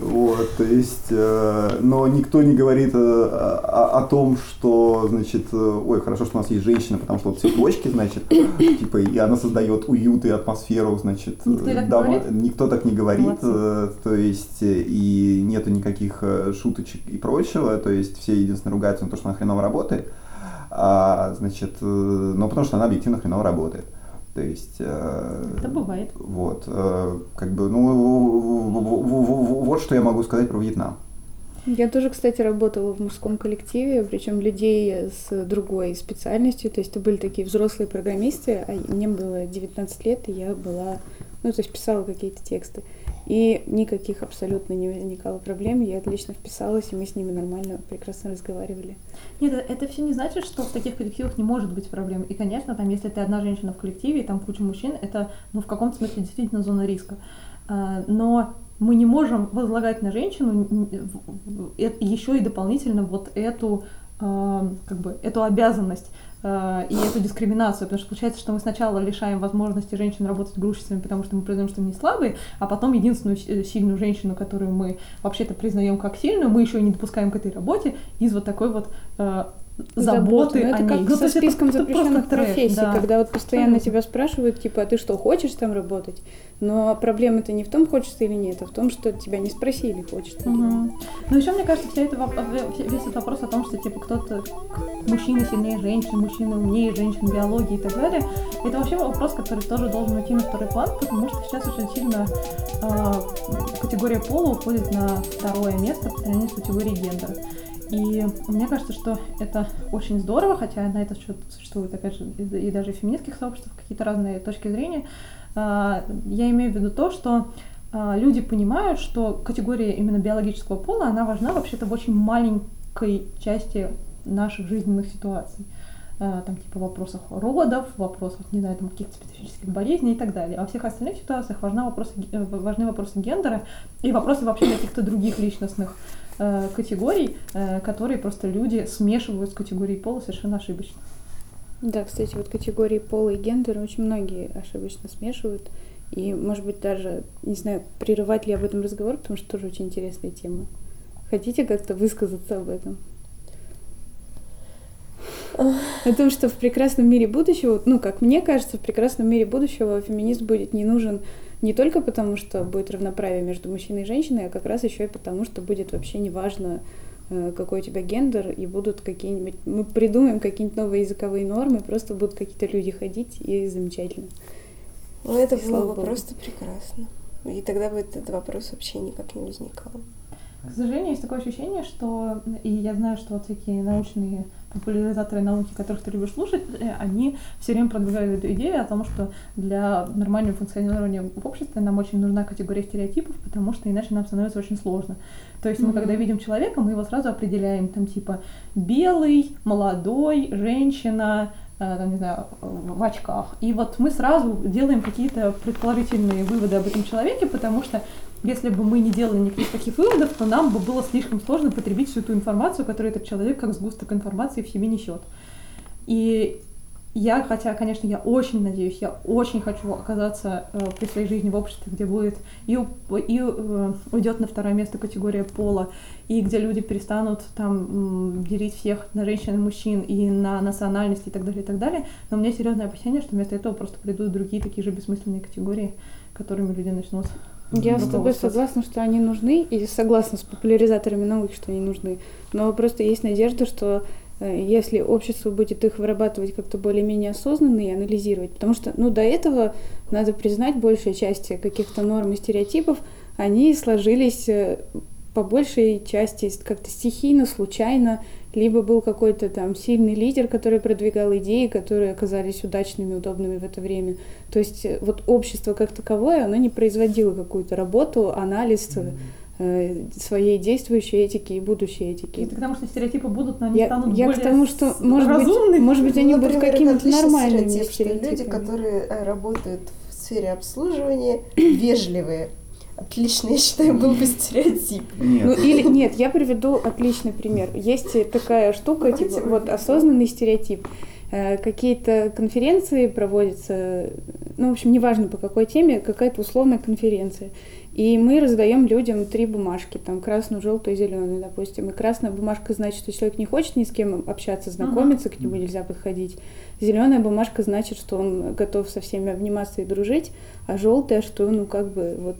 Вот, то есть, э, но никто не говорит э, о том, что, значит, э, ой, хорошо, что у нас есть женщина, потому что вот цветочки, значит, типа, и она создает уют и атмосферу, значит, никто так не говорит, то есть, и нету никаких шуточек и прочего, то есть, все единственное ругаются на то, что она хреново работает, а, значит, но потому что она объективно хреново работает. То есть... Это бывает. Вот. Как бы, ну, вот что я могу сказать про Вьетнам. Я тоже, кстати, работала в мужском коллективе, причем людей с другой специальностью. То есть это были такие взрослые программисты, а мне было 19 лет, и я была, ну, то есть писала какие-то тексты. И никаких абсолютно не возникало проблем. Я отлично вписалась, и мы с ними нормально, прекрасно разговаривали. Нет, э, это все не значит, что в таких коллективах не может быть проблем. И, конечно, там, если ты одна женщина в коллективе, и там куча мужчин, это, ну, в каком-то смысле действительно зона риска. А, но мы не можем возлагать на женщину еще и дополнительно вот эту а, как бы эту обязанность и эту дискриминацию, потому что получается, что мы сначала лишаем возможности женщин работать грузчицами, потому что мы признаем, что они слабые, а потом единственную э, сильную женщину, которую мы вообще-то признаем как сильную, мы еще и не допускаем к этой работе из вот такой вот а, заботы ну, это о как ней. со списком это, запрещенных это профессий, да. когда вот постоянно тебя спрашивают, типа, а ты что, хочешь там работать? Но проблема-то не в том, хочется или нет, а в том, что тебя не спросили, хочется угу. Ну, еще, мне кажется, вся это, весь этот вопрос о том, что, типа, кто-то, мужчина сильнее женщин, мужчина умнее женщин, биологии и так далее, это вообще вопрос, который тоже должен уйти на второй план, потому что сейчас очень сильно э, категория пола уходит на второе место по сравнению с категорией гендера. И мне кажется, что это очень здорово, хотя на этот счет существует, опять же, и даже в феминистских сообществах какие-то разные точки зрения. А, я имею в виду то, что а, люди понимают, что категория именно биологического пола, она важна вообще-то в очень маленькой части наших жизненных ситуаций. А, там типа вопросах родов, вопросах, не знаю, там каких-то специфических болезней и так далее. А во всех остальных ситуациях важна вопросы, э, важны вопросы гендера и вопросы вообще каких-то других личностных э, категорий, э, которые просто люди смешивают с категорией пола совершенно ошибочно. Да, кстати, вот категории пола и гендера очень многие ошибочно смешивают. И, может быть, даже, не знаю, прерывать ли об этом разговор, потому что тоже очень интересная тема. Хотите как-то высказаться об этом? О том, что в прекрасном мире будущего, ну, как мне кажется, в прекрасном мире будущего феминист будет не нужен не только потому, что будет равноправие между мужчиной и женщиной, а как раз еще и потому, что будет вообще неважно, э, какой у тебя гендер, и будут какие-нибудь... Мы придумаем какие-нибудь новые языковые нормы, просто будут какие-то люди ходить, и замечательно. Ну, это и было бы просто прекрасно. И тогда бы этот вопрос вообще никак не возникал. К сожалению, есть такое ощущение, что, и я знаю, что вот всякие научные популяризаторы науки, которых ты любишь слушать, э, они все время продвигают эту идею о том, что для нормального функционирования в обществе нам очень нужна категория стереотипов, потому что иначе нам становится очень сложно. То есть mm-hmm. мы, когда видим человека, мы его сразу определяем, там, типа, белый, молодой, женщина, э, там, не знаю, в очках. И вот мы сразу делаем какие-то предположительные выводы об этом человеке, потому что если бы мы не делали никаких таких выводов, то нам бы было слишком сложно потребить всю ту информацию, которую этот человек как сгусток информации в себе несет. И я, хотя, конечно, я очень надеюсь, я очень хочу оказаться э, при своей жизни в обществе, где будет и, и э, уйдет на второе место категория пола, и где люди перестанут там делить всех на женщин и мужчин, и на национальность и так далее, и так далее. Но у меня серьезное опасение, что вместо этого просто придут другие такие же бессмысленные категории, которыми люди начнут я с тобой согласна, что они нужны, и согласна с популяризаторами науки, что они нужны. Но просто есть надежда, что э, если общество будет их вырабатывать как-то более-менее осознанно и анализировать, потому что, ну, до этого, надо признать, большая часть каких-то норм и стереотипов, они сложились э, по большей части как-то стихийно, случайно, либо был какой-то там сильный лидер, который продвигал идеи, которые оказались удачными, удобными в это время. То есть э, вот общество как таковое, оно не производило какую-то работу, анализ э, своей действующей этики и будущей этики. Это потому что стереотипы будут, но они я, станут я более к тому, что может разумными. быть, может быть, они ну, будут какими-то нормальными стереотип, что люди, которые работают в сфере обслуживания, вежливые отлично, я считаю, был бы стереотип. Нет. Ну или нет, я приведу отличный пример. Есть такая штука, Давайте типа вот осознанный стереотип. Э, Какие-то конференции проводятся, ну, в общем, неважно по какой теме, какая-то условная конференция. И мы раздаем людям три бумажки, там красную, желтую и зеленую, допустим. И красная бумажка значит, что человек не хочет ни с кем общаться, знакомиться, к нему нельзя подходить. Зеленая бумажка значит, что он готов со всеми обниматься и дружить, а желтая, что ну как бы вот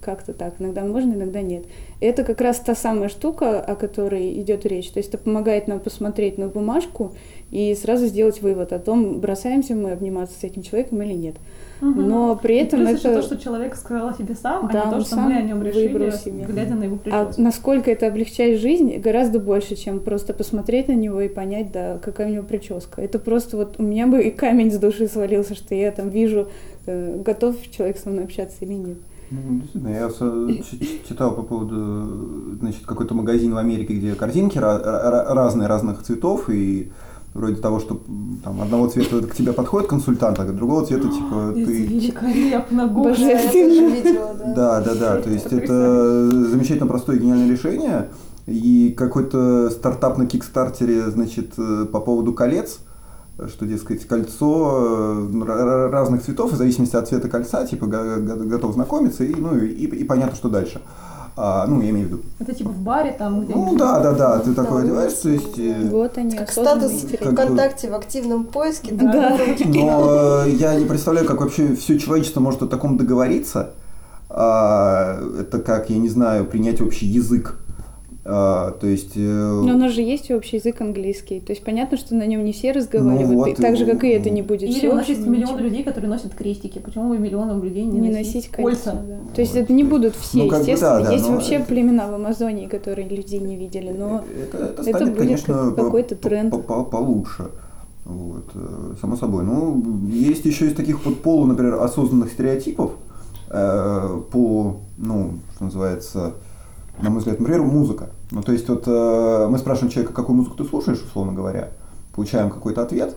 как-то так, иногда можно, иногда нет. Это как раз та самая штука, о которой идет речь. То есть это помогает нам посмотреть на бумажку и сразу сделать вывод о том, бросаемся мы обниматься с этим человеком или нет. Мгм. Но при И этом плюс еще это... то, что человек сказал о себе сам, Да, а не то, что мы о нем решили, себе. глядя на его А прическу. насколько это облегчает жизнь, гораздо больше, чем просто посмотреть на него и понять, да, какая у него прическа. Это просто вот у меня бы и камень с души свалился, что я там вижу, э, готов человек со мной общаться или нет. Ну, действительно, я читал по поводу, значит, какой-то магазин в Америке, где корзинки ра- ра- разные, разных цветов, и вроде того, что там одного цвета к тебе подходит консультант, а другого цвета, типа, Это ты... великолепно, Боже. Гоша. Я тоже видела, да. Да, да, да, то есть это замечательно простое гениальное решение, и какой-то стартап на Кикстартере, значит, э, по поводу колец, что, дескать, кольцо э, ра- ра- разных цветов, в зависимости от цвета кольца, типа, го- го- готов знакомиться, и, ну, и, и понятно, что дальше. А, ну, я имею в виду. Это типа в баре там где Ну, да, да, да, ты такое одеваешь, то есть... э, Вот они, Как статус бы- ВКонтакте в активном поиске. Да. руки. Но э, я не представляю, как вообще все человечество может о таком договориться. А, Это как, я не знаю, принять общий язык. А, То есть... э, Но у нас же есть общий язык английский. То есть понятно, что на нем не все разговаривают. Ну вот, так же, как и это не будет Или у нас есть миллион ничего. людей, которые носят крестики. Почему бы миллионам людей не, не носить, носить кольца? кольца. да. То есть это не будут все, Ну, бы да, естественно. да, есть вообще это- племена в Амазонии, которые людей не видели, но это, это это станет, будет конечно, какой-то тренд. по- по- получше. Вот, э, само собой. Ну, есть еще из таких вот полу, например, осознанных стереотипов э, по, ну, что называется, на мой взгляд, например, музыка. Ну, то есть вот э, мы спрашиваем человека, какую музыку ты слушаешь, условно говоря, получаем какой-то ответ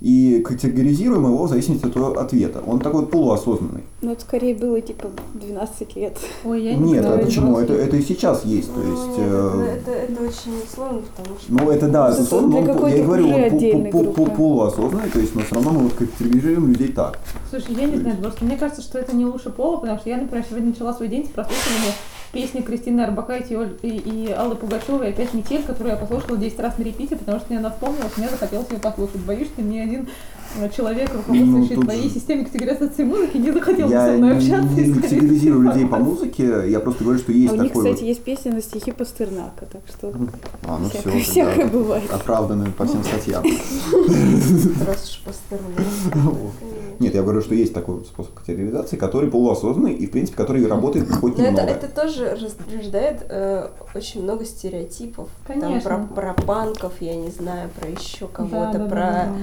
и категоризируем его в зависимости от этого ответа. Он такой вот полуосознанный. ну, это скорее было типа 12 лет. Ой, я не Нет, а знаю, почему? просто- Это, это и сейчас есть. То Ну, есть, нет, э, это, это, это очень условно, потому что... Ну, это да, Это безусловно, для но он, я и говорю, он полуосознанный, то есть, но все равно мы вот категоризируем людей так. Слушай, я не знаю, просто мне кажется, что это не лучше пола, потому что я, например, сегодня начала свой день с прослушивания песни Кристины Арбакайте и, и, и Аллы Пугачевой «Опять метель», которую я послушала 10 раз на репите, потому что мне она вспомнилась, мне захотелось ее послушать. Боюсь, что ни один человек, руководствующий Ну, твоей же- системе категоризации музыки, не захотел бы Я со мной общаться. и не категоризирую людей по музыке, я просто говорю, что есть а у них, такой кстати, вот... есть песни на стихи Пастернака, так что А, ну всякое, все, всякое бывает. оправданы по всем статьям. Раз уж Пастернак. Нет, я говорю, что есть такой вот способ категоризации, который полуосознанный и, в принципе, который работает хоть Но это, немного. это тоже рождает э, очень много стереотипов. Конечно. Там про, про панков, я не знаю, про еще кого-то, Да, да, да, про, да, да.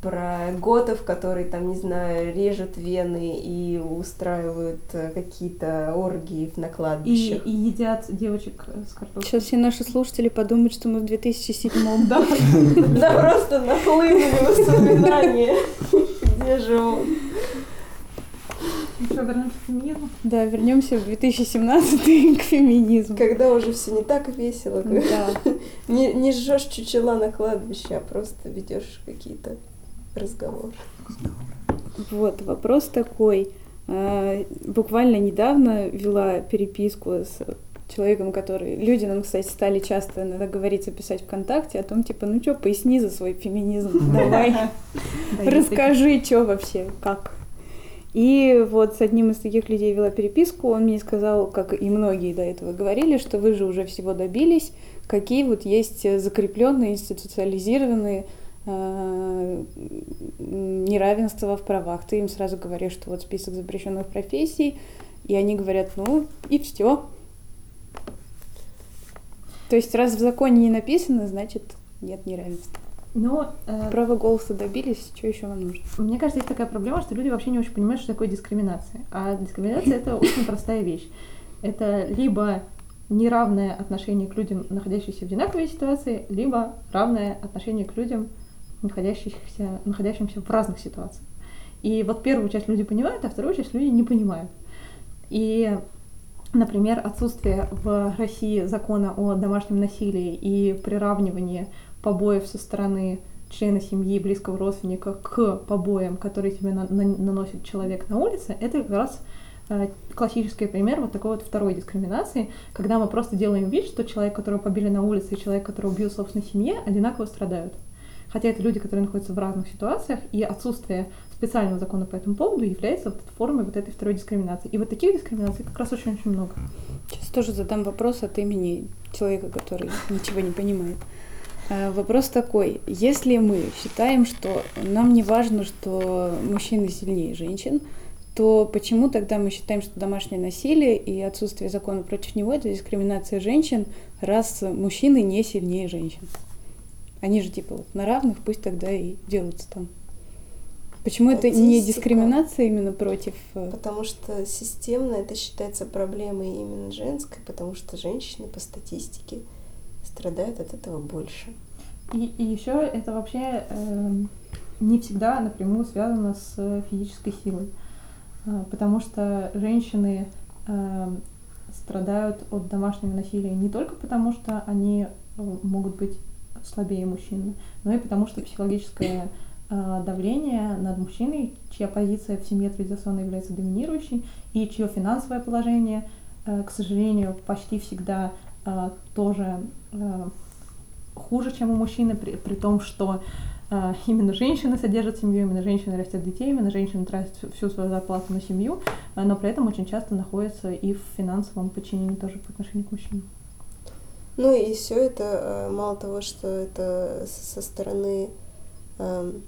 Про готов, которые там, не знаю, режут вены и устраивают э, какие-то оргии на И, кладбищах. и едят девочек э, с картошкой. Сейчас все наши слушатели подумают, что мы в 2007 Да. Да просто нахлынули воспоминания. Где же он? Ну что, вернемся к феминизму? Да, вернемся в 2017 к феминизму. Когда уже все не так весело, когда Да. не, не жжешь чучела на кладбище, а просто ведешь какие-то разговоры. Вот, вопрос такой. А, Буквально недавно вела переписку с человеком, который... Люди нам, кстати, стали часто иногда говорить, писать ВКонтакте о том, типа, ну что, поясни за свой феминизм, давай, расскажи, что вообще, как. И вот с одним из таких людей вела переписку, он мне сказал, как и многие до этого говорили, что вы же уже всего добились, какие вот есть закрепленные, институциализированные э, неравенства в правах. Ты им сразу говоришь, что вот список запрещенных профессий, и они говорят, ну и все. То есть раз в законе не написано, значит нет неравенства. Но э, Право голоса добились, что еще вам нужно? Мне кажется, есть такая проблема, что люди вообще не очень понимают, что такое дискриминация. А дискриминация это очень простая вещь. Это либо неравное отношение к людям, находящимся в одинаковой ситуации, либо равное отношение к людям, находящихся, находящимся в разных ситуациях. И вот первую часть люди понимают, а вторую часть люди не понимают. И Например, отсутствие в России закона о домашнем насилии и приравнивание побоев со стороны члена семьи, близкого родственника к побоям, которые тебе на, на, наносит человек на улице, это как раз э, классический пример вот такой вот второй дискриминации, когда мы просто делаем вид, что человек, которого побили на улице, и человек, который убил собственной семье, одинаково страдают. Хотя это люди, которые находятся в разных ситуациях, и отсутствие специального закона по этому поводу является вот формой вот этой второй дискриминации. И вот таких дискриминаций как раз очень-очень много. Сейчас тоже задам вопрос от имени человека, который ничего не понимает. А, вопрос такой, если мы считаем, что нам не важно, что мужчины сильнее женщин, то почему тогда мы считаем, что домашнее насилие и отсутствие закона против него это дискриминация женщин, раз мужчины не сильнее женщин? Они же типа вот на равных, пусть тогда и дерутся там. Почему это не дискриминация именно против? Э, потому что системно это считается проблемой именно женской, потому что женщины по статистике страдают от этого больше. И, и еще это вообще э, не всегда напрямую связано с физической силой, э, потому что женщины э, страдают от домашнего насилия не только потому, что они э, могут быть слабее мужчин, но и потому, что психологическое Э, давление над мужчиной, чья позиция в семье традиционно является доминирующей, и чье финансовое положение, э, к сожалению, почти всегда э, тоже хуже, чем у мужчины, при, при том, что именно женщины содержат семью, именно женщины растят детей, именно женщины тратят всю свою зарплату на семью, но при этом очень часто находятся и в финансовом подчинении тоже по отношению к мужчинам. Ну и все это, мало того, что это со стороны эм,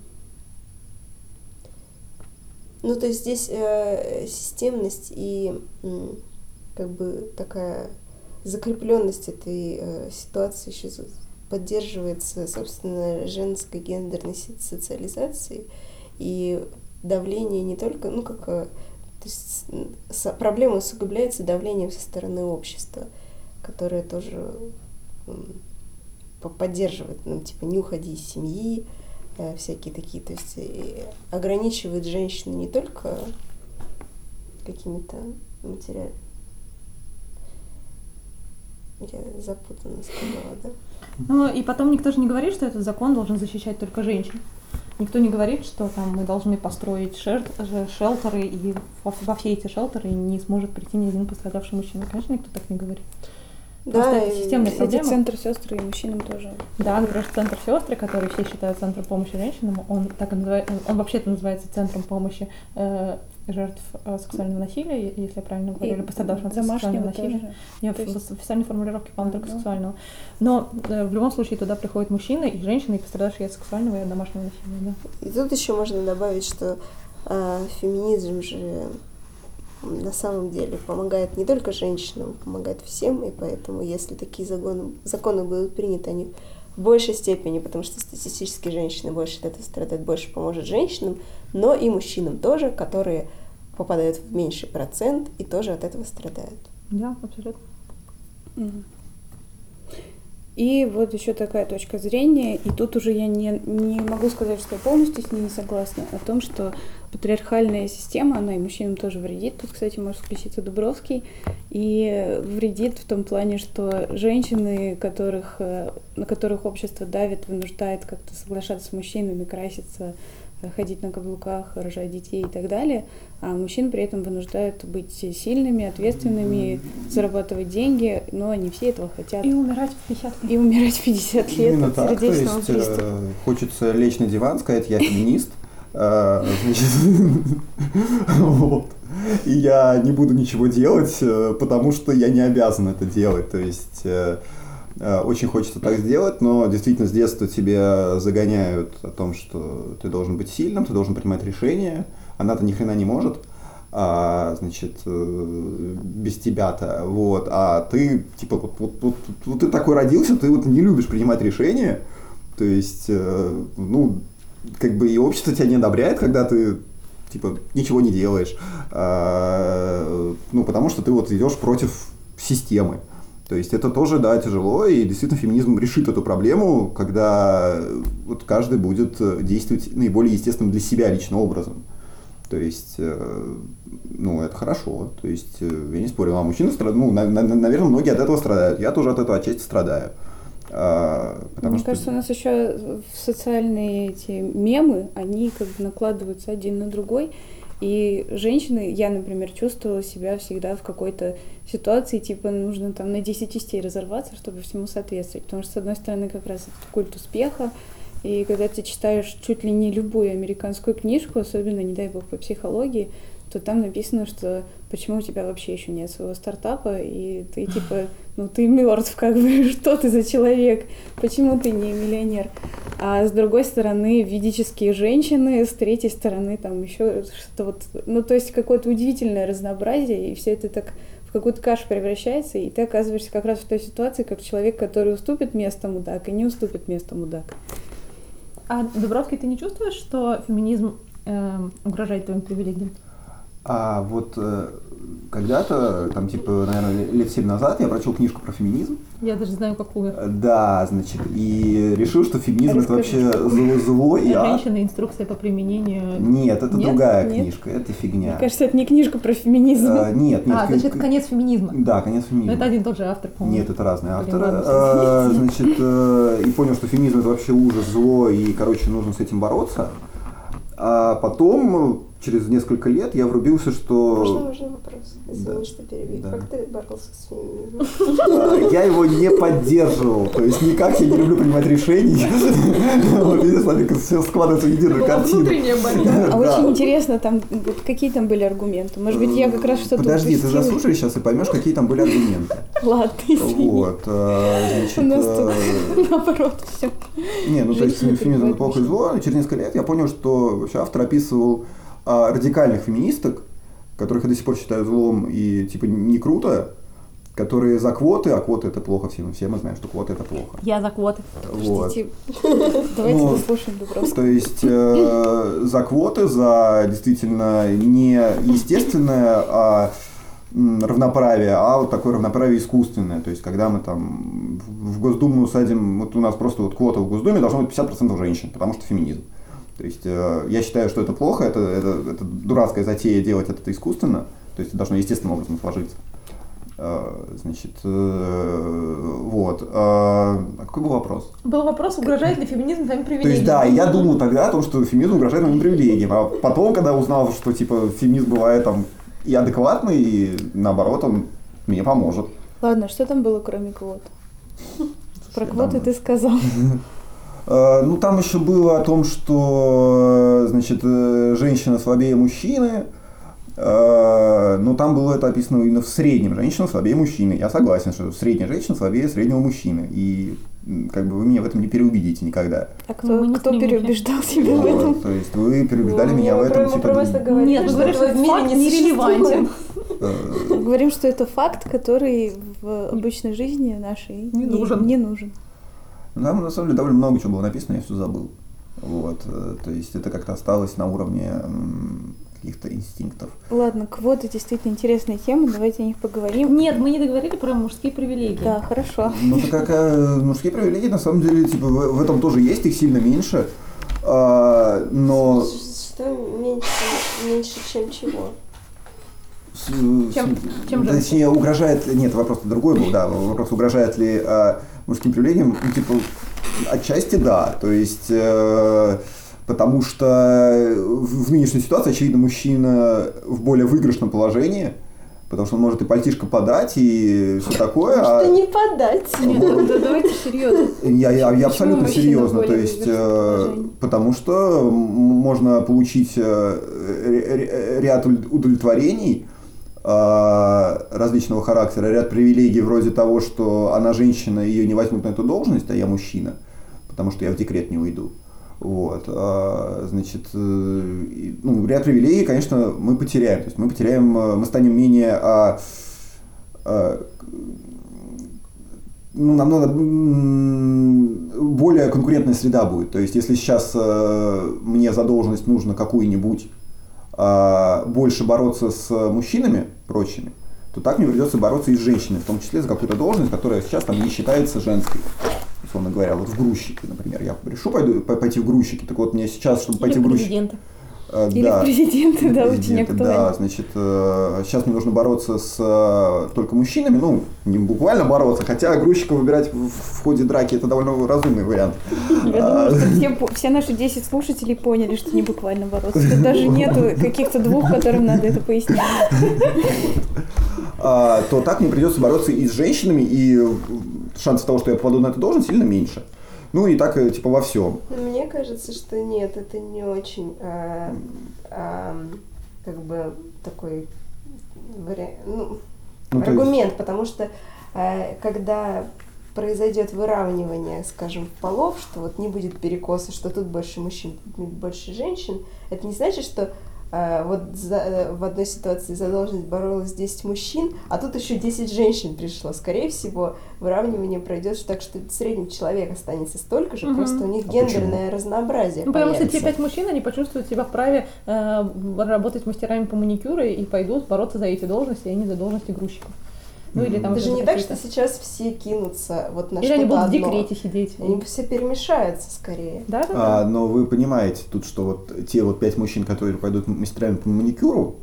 ну, то есть здесь э, системность и э, как бы такая закрепленность этой э, ситуации еще поддерживается, собственно, женской гендерной социализацией. И давление не только, ну, как э, то есть проблема усугубляется давлением со стороны общества, которое тоже поддерживает, ну, типа, не уходи из семьи, Э, всякие такие, то есть ограничивают женщину не только какими-то материалами. Я запутанно сказала, да? Ну и потом никто же не говорит, что этот закон должен защищать только женщин. Никто не говорит, что там мы должны построить шер... шелтеры, и во все эти шелтеры не сможет прийти ни один пострадавший мужчина. Конечно, никто так не говорит. Да, это системная проблема. центр сестры и мужчинам тоже. Да, например, центр сестры, который все считают центром помощи женщинам, он так и называется, он вообще-то называется центром помощи э, жертв э, сексуального насилия, если я правильно говорю, или пострадавших от сексуального насилия. Тоже. Нет, есть... в официальной формулировке, по-моему, только да. сексуального. Но э, в любом случае туда приходят мужчины и женщины, и пострадавшие от сексуального и от домашнего насилия. Да. И тут еще можно добавить, что э, феминизм же на самом деле помогает не только женщинам, помогает всем, и поэтому если такие законы, законы будут приняты, они в большей степени, потому что статистически женщины больше от этого страдают, больше поможет женщинам, но и мужчинам тоже, которые попадают в меньший процент и тоже от этого страдают. Да, абсолютно. И вот еще такая точка зрения, и тут уже я не, не могу сказать, что я полностью с ней не согласна, о том, что патриархальная система, она и мужчинам тоже вредит. Тут, кстати, может включиться Дубровский. И вредит в том плане, что женщины, которых, э, на которых общество давит, вынуждает как-то соглашаться с мужчинами, краситься, ходить на каблуках, рожать детей и так далее, а мужчин при этом вынуждают быть сильными, ответственными, зарабатывать деньги, но не все этого хотят. И умирать в 50 лет. И умирать в 50 лет Именно от так, то есть, э, хочется лечь на диван, сказать, я феминист, а, вот. И я не буду ничего делать, э, потому что я не обязан это делать. То есть э, очень хочется так сделать, но действительно с детства тебе загоняют о том, что ты должен быть сильным, ты должен принимать решения. Она-то ни хрена не может, а, значит, без тебя-то, вот, а ты, типа, вот, вот, вот, вот ты такой родился, ты вот не любишь принимать решения, то есть, ну, как бы и общество тебя не одобряет, когда ты типа ничего не делаешь, ну потому что ты вот идешь против системы. То есть это тоже, да, тяжело, и действительно феминизм решит эту проблему, когда вот каждый будет действовать наиболее естественным для себя личным образом. То есть, э, ну, это хорошо. То есть, э, я не спорю, а мужчины страдают, ну, на- на- наверное, многие от этого страдают. Я тоже от этого отчасти страдаю. А, Мне что- кажется, у нас еще в социальные эти мемы, они как бы накладываются один на другой. И женщины, я, например, чувствовала себя всегда в какой-то ситуации, типа нужно там на 10 частей разорваться, чтобы всему соответствовать. Потому что, с одной стороны, как раз этот культ успеха, и когда ты читаешь чуть ли не любую американскую книжку, особенно, не дай бог, по психологии, то там написано, что почему у тебя вообще еще нет своего стартапа, и ты типа, ну ты мертв, как бы, что ты за человек, почему ты не миллионер? А с другой стороны, ведические женщины, с третьей стороны, там еще что-то вот, ну то есть какое-то удивительное разнообразие, и все это так в какую-то кашу превращается, и ты оказываешься как раз в той ситуации, как человек, который уступит место мудак и не уступит место мудак. А, Дубровский, ты не чувствуешь, что феминизм эм, угрожает твоим привилегиям? А вот э, когда-то, там, типа, наверное, лет семь назад я прочел книжку про феминизм. Я даже знаю, какую. Э, Да, значит, и решил, что феминизм это вообще зло, зло и ад. Женщина, инструкция по применению. Нет, это Нет? другая Нет. книжка, это фигня. Мне кажется, это не книжка про феминизм. Э, нет, нет. А, значит, к- конец феминизма. Да, конец Но феминизма. это один и тот же автор, по-моему. Нет, это разные авторы. Значит, и понял, что феминизм это вообще ужас, зло, и, короче, нужно с этим бороться. А потом, через несколько лет, я врубился, Можно что важный вопрос? Извини, Да. что перебью. Да. Как ты боролся с феминизмом? э, я его не поддерживал. То есть никак я не люблю принимать решения. Вот, видишь, смотри, как все складывается в единую картину. А очень интересно, там какие там были аргументы? Может быть, я как раз что-то Подожди, ты заслушаешь сейчас и поймешь, какие там были аргументы. Ладно, извини. Вот, У нас тут наоборот все. Не, ну то есть феминизм это плохо и зло. Через несколько лет я понял, что вообще автор описывал а, радикальных феминисток, которых я до сих пор считаю злом и типа не круто, которые за квоты, а квоты это плохо, все мы, все мы знаем, что квоты это плохо. Я за квоты. Вот. Давайте Ну, дослушаем Дубровского. То есть э, за квоты, за действительно не естественное а, м, равноправие, а вот такое равноправие искусственное. То есть когда мы там в Госдуму садим, вот у нас просто вот квота в Госдуме должно быть 50% женщин, потому что феминизм. То есть э, я считаю, что это плохо, это, это, это дурацкая затея делать это искусственно, то есть это должно естественным образом сложиться. Э, Значит, э, вот. А какой был вопрос? Был вопрос, угрожает ли феминизм твоим То привилегиям? есть, да, я думал тогда о том, что феминизм угрожает моим привилегиям. А потом, когда узнал, что типа феминизм бывает там и адекватный, и наоборот, он мне поможет. Ладно, что там было, кроме квот? Про квоты ты сказал. Э, Ну, там еще было о том, что, э, значит, э, женщина слабее мужчины. Но там было это описано именно в среднем. Женщина слабее мужчины. Я согласен, что средняя женщина слабее среднего мужчины. И как бы вы меня в этом не переубедите никогда. А Мы кто, не кто стримим. переубеждал тебя в этом? Вот, то есть вы переубеждали Ну, меня в мы этом. типа, Мы просто говорим, Нет, мы говорим, что этот мире факт не нерелевантен. Мы говорим, что это факт, который в обычной жизни нашей Не нужен. Не нужен. Там на самом деле довольно много чего было написано, я все забыл. Вот, э, то есть это как-то осталось на уровне каких-то инстинктов. Ладно, квоты действительно интересная тема, давайте о них поговорим. Нет, мы не договорили про мужские привилегии. Да, хорошо. Ну, так как э, мужские привилегии, на самом деле, типа, в, в этом тоже есть, их сильно меньше. А, но Что меньше, меньше, чем чего? с- Чем- с- чем точнее, угрожает ли, нет, вопрос другой был, да, вопрос, угрожает ли а, мужским привилегиям, ну, типа, отчасти да, то есть, э, потому что в, в нынешней ситуации, очевидно, мужчина в более выигрышном положении, потому что он может и пальтишко подать, и все такое, а- Что не подать? Нет, да, да, давайте серьезно. Я, я, я абсолютно серьезно, то есть, э, потому что можно получить э, ряд удовлет- удовлетворений различного характера, ряд привилегий вроде того, что она женщина, ее не возьмут на эту должность, а я мужчина, потому что я в декрет не уйду. Вот, а, значит, э, ну, ряд привилегий, конечно, мы потеряем. То есть мы потеряем, э, мы станем менее а, а, ну, намного м, более конкурентная среда будет. То есть, если сейчас э, мне за должность нужно какую-нибудь а, больше бороться с мужчинами прочими, то так мне придется бороться и с женщинами, в том числе за какую-то должность, которая сейчас там не считается женской. Условно говоря, вот в грузчики, например. Я решу пойду, по- пойти в грузчики, так вот мне сейчас, чтобы Или пойти в грузчики, Или да. президенты, да, очень Президенты, актуально. Да, значит, э, сейчас мне нужно бороться с э, только мужчинами, ну, не буквально бороться, хотя грузчика выбирать в, ходе драки это довольно разумный вариант. Я А, думаю, что все, наши 10 слушателей поняли, что не буквально бороться. Тут даже нету каких-то двух, которым надо это пояснять. а, то так мне придется бороться и с женщинами, и э, шанс того, что я попаду на эту должность, сильно меньше. Ну и так, э, типа, во всем. Но Мне кажется, что нет, это не очень а, а, как бы такой вари- ну, Ну, то есть- аргумент, потому что э, когда произойдет выравнивание, скажем, полов, что вот не будет перекоса, что тут больше мужчин, тут больше женщин, это не значит, что вот за- э, в одной ситуации за должность боролось 10 мужчин, а тут еще 10 женщин пришло. Скорее всего, выравнивание пройдет так, что в среднем человек останется столько же, Мгм. просто у них А гендерное разнообразие Ну, потому что те появится. пять мужчин, они почувствуют себя вправе э, работать мастерами по маникюру и пойдут бороться за эти должности, а не за должности грузчиков. Ну или там Это же не так, что сейчас все кинутся вот на Или что-то они будут в одно. декрете сидеть. Они все перемешаются скорее. Да, да, А, да. но вы понимаете тут, что вот те вот пять мужчин, которые пойдут мастерами по маникюру,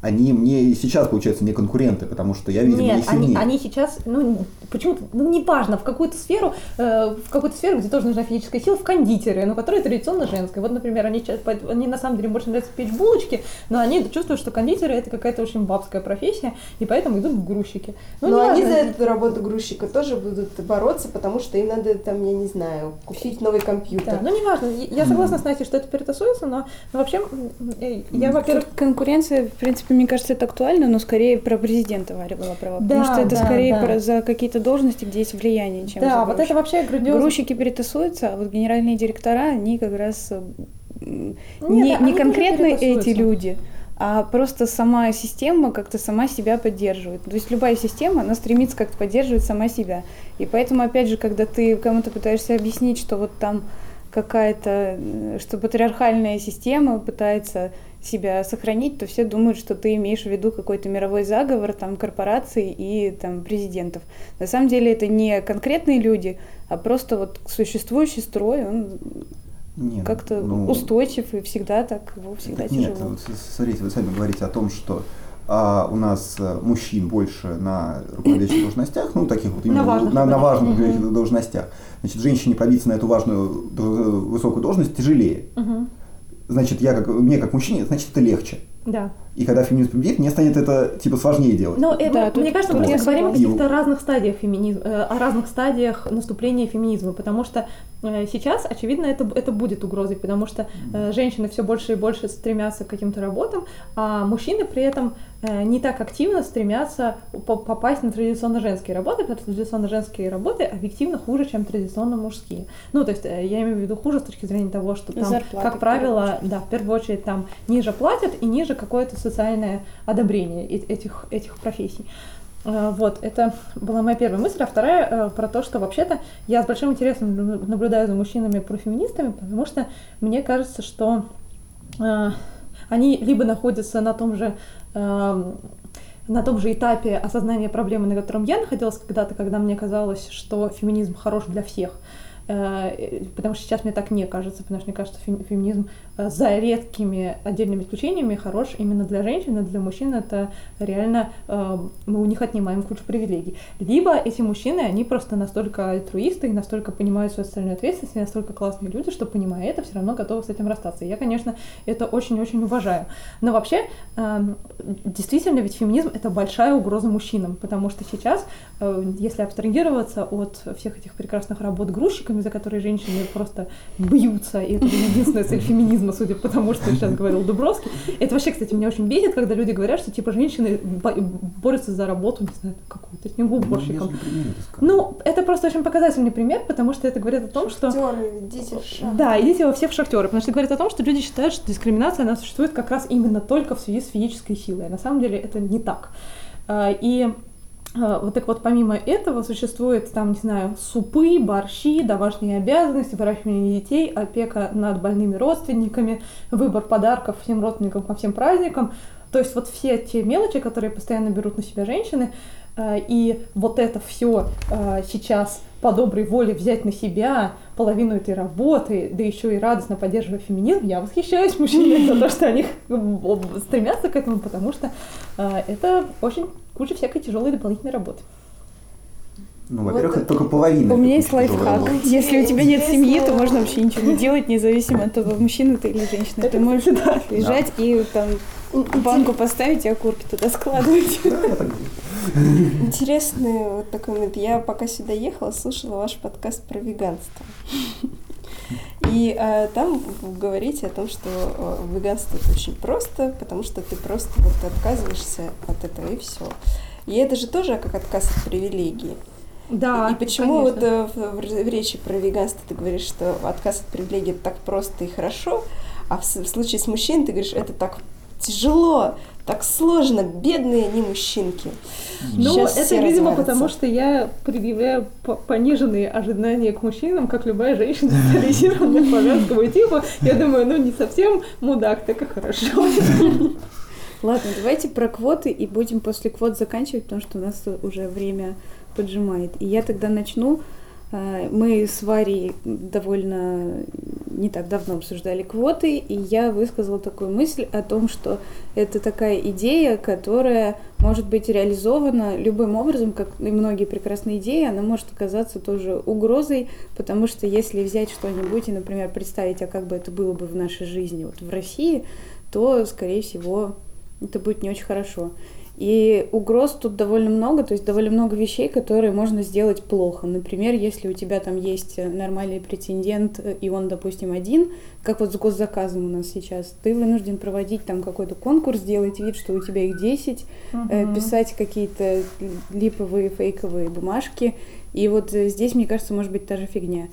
они мне и сейчас, получается, не конкуренты, потому что я, видимо, не Нет, они, сильнее. они сейчас, ну, почему-то, ну, неважно, в какую-то сферу, э, в какую-то сферу, где тоже нужна физическая сила, в кондитере, но которая традиционно женская. Вот, например, они, они на самом деле больше нравится печь булочки, но они чувствуют, что кондитеры это какая-то очень бабская профессия, и поэтому идут в грузчики. Ну, Но они за эту работу грузчика тоже будут бороться, потому что им надо там, я не знаю, купить новый компьютер. Да, ну неважно, я согласна с Настей, что это перетасуется, но, но вообще э, я, во-первых, конкуренция, в принципе, мне кажется, это актуально, но скорее про президента Варя была права. Да, потому что это да, скорее да. про, за какие-то должности, где есть влияние, чем да, за вот это вообще грандиозно. Грузчики перетасуются, а вот генеральные директора, они как раз э, м, Нет, не, они не конкретно эти люди, а просто сама система как-то сама себя поддерживает. То есть любая система, она стремится как-то поддерживать сама себя. И поэтому, опять же, когда ты кому-то пытаешься объяснить, что вот там какая-то, э, что патриархальная система пытается себя сохранить, то все думают, что ты имеешь в виду какой-то мировой заговор, там, корпораций и там президентов. На самом деле это не конкретные люди, а просто вот существующий строй, он Нет, как-то ну, устойчив и всегда так, его всегда так нет, тяжело. вот с- смотрите, вы сами говорите о том, что а, у нас э, мужчин больше на руководящих должностях, ну, таких вот именно важных, на, на важных каких-то должностях. Значит, женщине пробиться на эту важную д- высокую должность тяжелее. Мгм. Значит, я как, мне как мужчине, значит, это легче. Да. И когда феминизм победит, мне станет это, типа, сложнее делать. Но э, Да, мы- тут- мне кажется, мы просто говорим о каких-то разных стадиях феминизма, э, о разных стадиях наступления феминизма, потому что э, сейчас, очевидно, это, это будет угрозой, потому что э, женщины все больше и больше стремятся к каким-то работам, а мужчины при этом э, не так активно стремятся по- попасть на традиционно женские работы, потому что традиционно женские работы объективно хуже, чем традиционно мужские. Ну, то есть э, я имею в виду хуже с точки зрения того, что там, Зарплаты, как правило, да, в первую очередь там ниже платят и ниже какое-то социальное одобрение этих, этих профессий. Э, Вот, это была моя первая мысль. А вторая э, про то, что вообще-то я с большим интересом наблю- наблюдаю за мужчинами-профеминистами, потому что мне кажется, что э, они либо находятся на том же на том же этапе осознания проблемы, на котором я находилась когда-то, когда мне казалось, что феминизм хорош для всех. Потому что сейчас мне так не кажется, потому что мне кажется, фем- феминизм за редкими отдельными исключениями хорош именно для женщин, а для мужчин это реально э, мы у них отнимаем кучу привилегий. Либо эти мужчины, они просто настолько альтруисты и настолько понимают свою социальную ответственность, и настолько классные люди, что понимая это, все равно готовы с этим расстаться. И я, конечно, это очень-очень уважаю. Но вообще, эм, действительно, ведь феминизм это большая угроза мужчинам, потому что сейчас, э, если абстрагироваться от всех этих прекрасных работ грузчиками, за которые женщины просто бьются, и это единственная цель феминизма, судя по тому, что сейчас говорил Дубровский. Это вообще, кстати, меня очень бесит, когда люди говорят, что типа женщины бо- борются за работу, не знаю, какую-то снегоуборщиком. Ну, это просто очень показательный пример, потому что это говорит о том, что... Шахтёры, идите в шахту. Да, идите во все в шахтеры, потому что это говорит о том, что люди считают, что дискриминация, она существует как раз именно только в связи с физической силой. А на самом деле это не так. А, И вот так вот помимо этого существует там, не знаю, супы, борщи, домашние обязанности, выращивание детей, опека над больными родственниками, выбор подарков всем родственникам по всем праздникам. То есть вот все те мелочи, которые постоянно берут на себя женщины, э, и вот это все сейчас по доброй воле взять на себя половину этой работы, да еще и радостно поддерживая феминизм, я восхищаюсь мужчинами за то, что они стремятся к этому, потому что э, это очень куча всякой тяжелой дополнительной работы. Ну, во-первых, вот это только половина. У меня есть лайфхак. Если у тебя нет семьи, то можно вообще ничего не делать, независимо от того, мужчина ты или женщина. Ты можешь лежать и там банку поставить и окурки туда складывать. Интересный вот такой момент. Я пока сюда ехала, слушала ваш подкаст про веганство. И э, там вы говорите о том, что э, веганство это очень просто, потому что ты просто вот отказываешься от этого и все. И это же тоже как отказ от привилегии. Да. И почему конечно. вот э, в, в, в речи про веганство ты говоришь, что отказ от привилегии это так просто и хорошо, а в, в случае с мужчиной ты говоришь, это так тяжело, так сложно, бедные они мужчинки. Ну, Сейчас это, видимо, потому что я предъявляю пониженные ожидания к мужчинам, как любая женщина специализированная по женскому типу. Я думаю, ну, не совсем мудак, так и хорошо. Ладно, давайте про квоты и будем после квот заканчивать, потому что у нас уже время поджимает. И я тогда начну. Э, мы с Варей довольно не так давно обсуждали квоты, и я высказала такую мысль о том, что это такая идея, которая может быть реализована любым образом, как и многие прекрасные идеи, она может оказаться тоже угрозой, потому что если взять что-нибудь и, например, представить, а как бы это было бы в нашей жизни вот в России, то, скорее всего, это будет не очень хорошо. И угроз тут довольно много, то есть довольно много вещей, которые можно сделать плохо. Например, если у тебя там есть нормальный претендент, э, и он, допустим, один, как вот с госзаказом у нас сейчас, ты вынужден проводить там какой-то конкурс, делать вид, что у тебя их 10, угу. э, писать какие-то липовые, фейковые бумажки. И вот э, здесь, мне кажется, может быть та же фигня.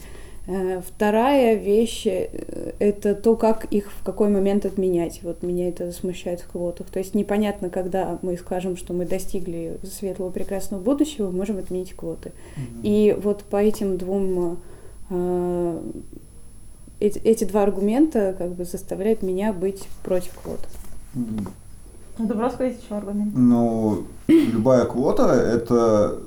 Э, вторая вещь э, – это то, как их в какой момент отменять. Вот меня это смущает в квотах. То есть непонятно, когда мы скажем, что мы достигли светлого прекрасного будущего, мы можем отменить квоты. Mm-hmm. И вот по этим двум э, эти, эти два аргумента как бы заставляют меня быть против квот. Mm-hmm. Ну, Дубровского есть еще аргумент. Ну, любая квота – это,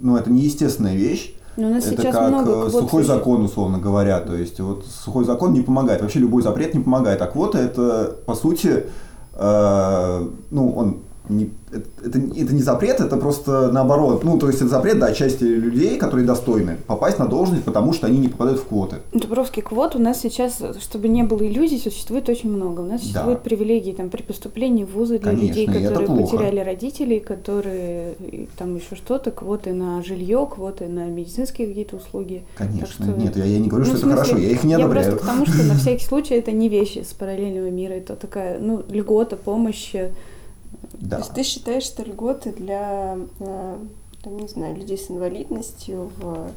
ну, это неестественная вещь, но у нас это сейчас как много э, сухой закон, условно говоря. То есть вот сухой закон не помогает. Вообще любой запрет не помогает. А квота это, по сути, э, ну, он не, это, это не запрет, это просто наоборот. Ну, то есть это запрет, да, части людей, которые достойны попасть на должность, потому что они не попадают в квоты. Дубровский квот у нас сейчас, чтобы не было иллюзий, существует очень много. У нас существуют да. привилегии там, при поступлении в вузы для Конечно, людей, которые потеряли родителей, которые там еще что-то, квоты на жилье, квоты на медицинские какие-то услуги. Конечно, что... нет, я, я не говорю, ну, что смысле, это хорошо, я их не одобряю. Я просто к тому, что на всякий случай это не вещи с параллельного мира, это такая, ну, льгота, помощь да. То есть ты считаешь, что льготы для, э, там, не знаю, людей с инвалидностью в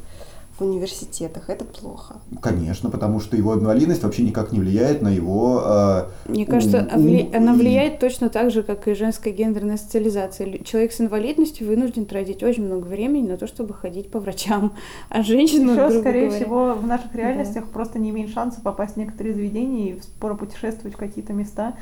в университетах, это плохо. Конечно, потому что его инвалидность вообще никак не влияет на его... Э, Мне кажется, ум, вли... она влияет точно так же, как и женская гендерная социализация. Человек с инвалидностью вынужден тратить очень много времени на то, чтобы ходить по врачам, а женщина, Еще, скорее говоря... всего, в наших реальностях да. просто не имеет шанса попасть в некоторые заведения и споро путешествовать в какие-то места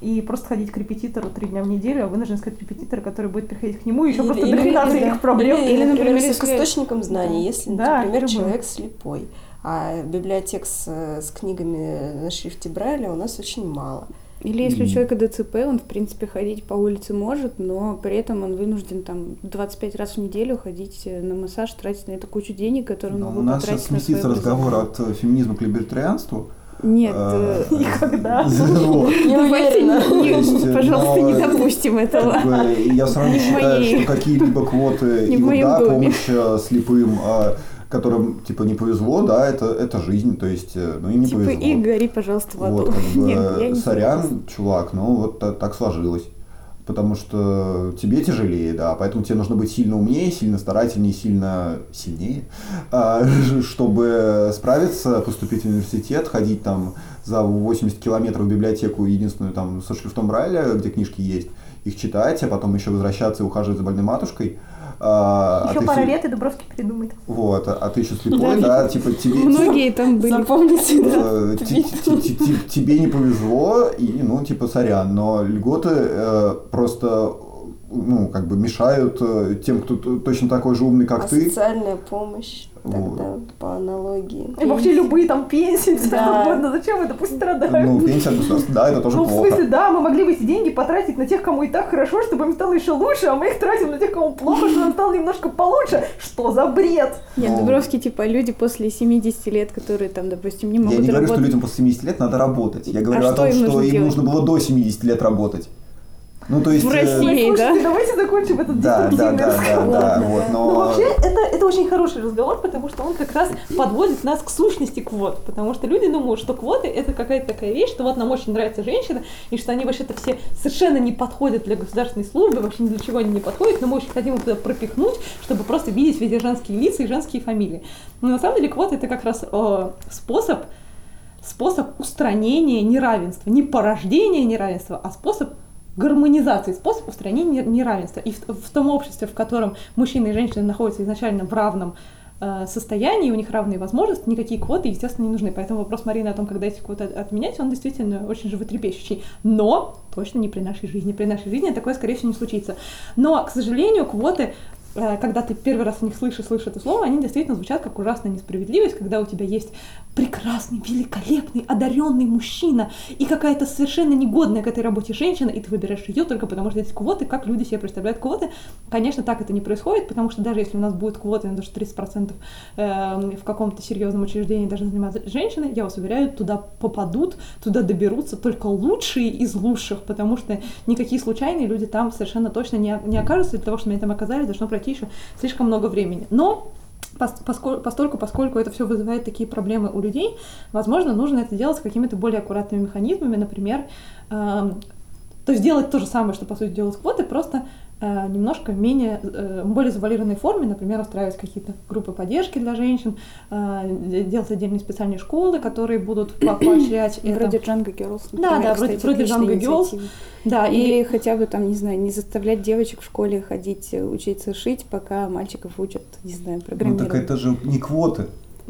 и просто ходить к репетитору три дня в неделю, а вынужден искать репетитора, который будет приходить к нему, еще или, просто или, дохрена да. проблем. Или, или, например, с если... источником знаний, если, да, например, любой. человек слепой, а библиотек с, с книгами на шрифте Брайля у нас очень мало. Или если mm. у человека ДЦП, он, в принципе, ходить по улице может, но при этом он вынужден там 25 раз в неделю ходить на массаж, тратить на это кучу денег, которые он мог потратить на У нас сейчас сместится разговор от феминизма к либертарианству. Нет, а, э, никогда. Не уверена. Пожалуйста, не допустим этого. Я сразу считаю, что какие-либо квоты и да, помощь э, слепым а, которым типа не повезло, да, это, это жизнь, то есть, э, ну им не типа, повезло. и гори, пожалуйста, в аду. Вот, как бы, Нет, сорян, чувак, ну вот так, так сложилось потому что тебе тяжелее, да, поэтому тебе нужно быть сильно умнее, сильно старательнее, сильно сильнее, а, чтобы справиться, поступить в университет, ходить там за 80 километров в библиотеку, единственную там со шрифтом Брайля, где книжки есть, их читать, а потом еще возвращаться и ухаживать за больной матушкой – а, еще а пара лет, и Дубровский придумает. Вот, а, а ты еще слепой, да, типа тебе... Многие там были. Запомните, да. Тебе не повезло, и, ну, типа, сорян, но льготы э, просто ну, как бы мешают э, тем, кто точно такой же умный, как а ты. социальная помощь Вот. тогда по аналогии. И вообще любые там пенсии, все Да. что угодно. Зачем это? Пусть страдают. Ну, пенсия государства, да, это тоже Ну, в плохо. смысле, да, мы могли бы эти деньги потратить на тех, кому и так хорошо, чтобы им стало еще лучше, а мы их тратим на тех, кому плохо, чтобы им стало немножко получше. Что за бред? Нет, Ну. Дубровский, типа, люди после 70 лет, которые там, допустим, не Я могут не говорю, что людям после 70 лет надо работать. Я говорю А о что том, что им нужно было до 70 лет работать. Ну, то есть... В э, России. Слушайте, да? давайте закончим этот Да, да, да, да, разговор. да, вот, Ну, но... вообще, это, это очень хороший разговор, потому что он как раз подводит нас к сущности квот. Потому что люди думают, что квоты это какая-то такая вещь, что вот нам очень нравятся женщины, и что они вообще-то все совершенно не подходят для государственной службы, вообще ни для чего они не подходят, но мы очень хотим их туда пропихнуть, чтобы просто видеть везде женские лица и женские фамилии. Но на самом деле квоты это как раз э, способ способ устранения неравенства, не порождения неравенства, а способ гармонизации, способ устранения неравенства. И в, в том обществе, в котором мужчины и женщины находятся изначально в равном э, состоянии, у них равные возможности, никакие квоты, естественно, не нужны. Поэтому вопрос Марины о том, когда эти квоты от- отменять, он действительно очень животрепещущий. Но точно не при нашей жизни. При нашей жизни такое, скорее всего, не случится. Но, к сожалению, квоты когда ты первый раз о них слышишь, слышишь это слово, они действительно звучат как ужасная несправедливость, когда у тебя есть прекрасный, великолепный, одаренный мужчина и какая-то совершенно негодная к этой работе женщина, и ты выбираешь ее только потому, что эти квоты, как люди себе представляют квоты. Конечно, так это не происходит, потому что даже если у нас будет квоты на то, что 30% эм, в каком-то серьезном учреждении должны заниматься женщины, я вас уверяю, туда попадут, туда доберутся только лучшие из лучших, потому что никакие случайные люди там совершенно точно не, не окажутся, для того, чтобы они там оказались, должно пройти слишком много времени. Но пос- поскольку, поскольку это все вызывает такие проблемы у людей, возможно, нужно это делать с какими-то более аккуратными механизмами, например, эм, то есть делать то же самое, что по сути делают квоты, просто э, немножко менее, э, более завуалированной форме, например, устраивать какие-то группы поддержки для женщин, э, делать отдельные специальные школы, которые будут по- поощрять это. Вроде Джанго Girls, Да, например, да, вроде- кстати, вроде Girls. инициатива. Да, Или и хотя бы там, не знаю, не заставлять девочек в школе ходить э, учиться шить, пока мальчиков учат, не знаю, Ну, программировать. так это же не квоты.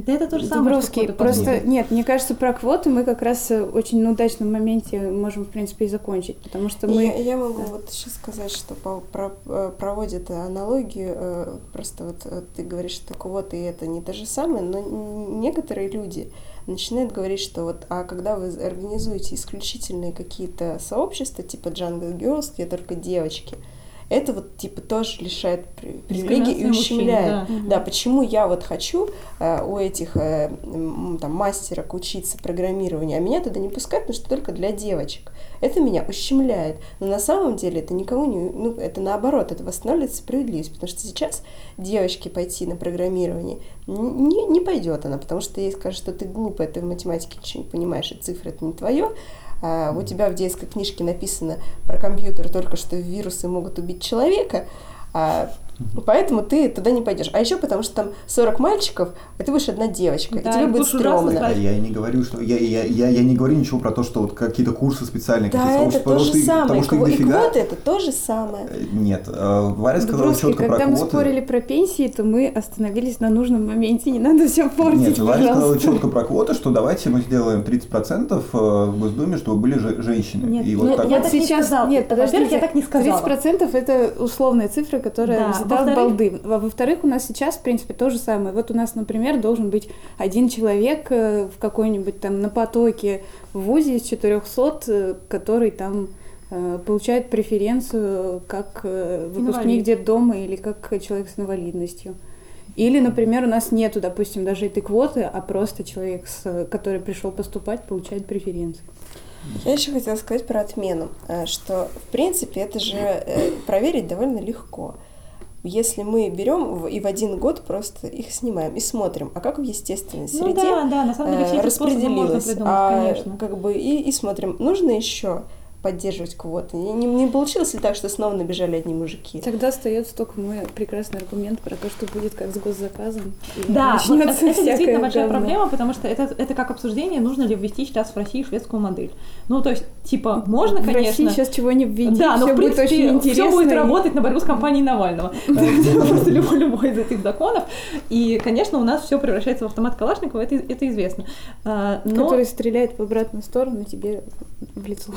Да это то же самое, что Дубровский, по просто нет, мне кажется, про квоты мы как раз э, очень на удачном моменте можем, в принципе, и закончить, потому что мы... Я, я могу вот сейчас сказать, что по- про- э, проводят аналогию, э, просто вот ты говоришь, что квоты и это не то же самое, но некоторые люди начинают говорить, что вот, а когда вы организуете исключительные какие-то сообщества, типа Jungle Girls, где только девочки, это вот типа тоже лишает при- привилегий и мужчин, ущемляет. да. Да, почему я вот хочу э, у этих э, там мастерок учиться программированию, а меня туда не пускают, потому что только для девочек. Это меня ущемляет. Но на самом деле это никому не... Ну, это наоборот, это восстанавливает справедливость, потому что сейчас девочке пойти на программирование не, не пойдет она, потому что ей скажут, что ты глупая, ты в математике ничего не понимаешь, и цифры это не твое. А у тебя в детской книжке написано про компьютер только, что вирусы могут убить человека, а Поэтому ты туда не пойдешь. А еще потому, что там 40 мальчиков, а ты будешь одна девочка. Да, и тебе будет стрёмно. да. Я и не говорю, что я, я, я, я не говорю ничего про то, что вот какие-то курсы специальные, Да, какие-то это то потому же самое. потому что Кво- И дофига. квоты это то же самое. Э, Нет, э, Варя сказала Дубровский, четко про когда мы квоты. спорили про пенсии, то мы остановились на нужном моменте. Не надо все портить, Нет, Варя сказала четко про квоты, что давайте мы сделаем 30% э, в Госдуме, чтобы были же- женщины. Нет, и вот так я вот. так не сказала. Нет, подождите. Я так не сказала. 30% это условная цифра, которая Да, от балды. Во- Во-вторых, у нас сейчас, в принципе, то же самое. Вот у нас, например, должен быть один человек э, в какой-нибудь там на потоке в ВУЗе из 400, э, который там э, получает преференцию как выпускник детдома или как человек с инвалидностью. Или, например, у нас нету, допустим, даже этой квоты, а просто человек, с- который пришел поступать, получает преференцию. Я еще хотела сказать про отмену, что в принципе это же проверить довольно легко. Если мы берем и в один год просто их снимаем и смотрим, а как в естественной Ну среде да, да, на самом деле все э, способы можно распределилось, придумать, а конечно. как бы и, и смотрим, нужно еще поддерживать квоты. Не, не- получилось ли так, что снова набежали одни мужики? Тогда остается только мой прекрасный аргумент про то, что будет как с госзаказом. Да, вот это, это действительно большая говно. проблема, потому что это, это как обсуждение, нужно ли ввести сейчас в России шведскую модель. Ну, то есть, типа, можно, в конечно... России сейчас чего не введи, да, но все в будет принципе очень интересно. все будет работать на борьбу с компанией Навального. Просто любой, из этих законов. И, конечно, у нас все превращается в автомат Калашникова, это, это известно. А, Но Который стреляет в обратную сторону тебе в лицо.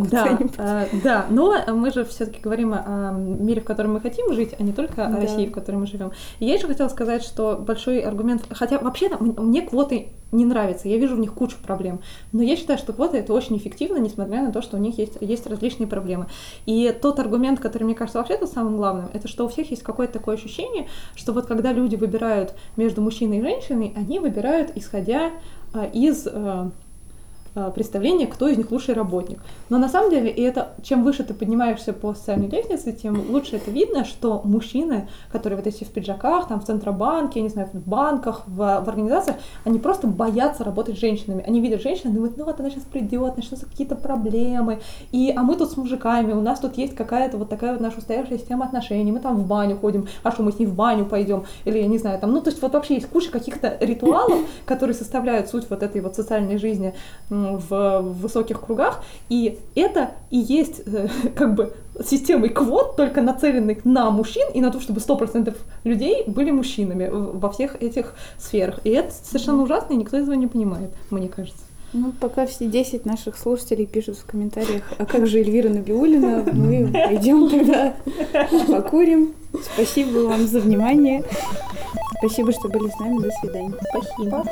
Да, э, да, но мы же все-таки говорим о мире, в котором мы хотим жить, а не только о Да. России, в которой мы живем. И я еще хотела сказать, что большой аргумент, хотя вообще-то м- мне квоты не нравятся, я вижу в них кучу проблем, но я считаю, что квоты это очень эффективно, несмотря на то, что у них есть, есть различные проблемы. И тот аргумент, который мне кажется вообще-то самым главным, это что у всех есть какое-то такое ощущение, что вот когда люди выбирают между мужчиной и женщиной, они выбирают исходя а, из а, а, представление, кто из них лучший работник. Но на самом деле, и это чем выше ты поднимаешься по социальной лестнице, тем лучше это видно, что мужчины, которые вот эти в пиджаках, там в Центробанке, я не знаю, в банках, в, в организациях, они просто боятся работать с женщинами. Они видят женщину, думают, ну вот она сейчас придет, начнутся какие-то проблемы, и, а мы тут с мужиками, у нас тут есть какая-то вот такая вот наша устоявшая система отношений, мы там в баню ходим, а что мы с ней в баню пойдем, или я не знаю, там, ну то есть вот вообще есть куча каких-то ритуалов, которые составляют суть вот этой вот социальной жизни в, в высоких кругах, и это и есть э, как бы системой квот, только нацеленных на мужчин и на то, чтобы 100% людей были мужчинами во всех этих сферах. И это совершенно ужасно, и никто этого не понимает, мне кажется. Ну, пока все 10 наших слушателей пишут в комментариях, а как же Эльвира Набиулина, мы пойдем тогда покурим. Спасибо вам за внимание. Спасибо, что были с нами. До свидания. Спасибо.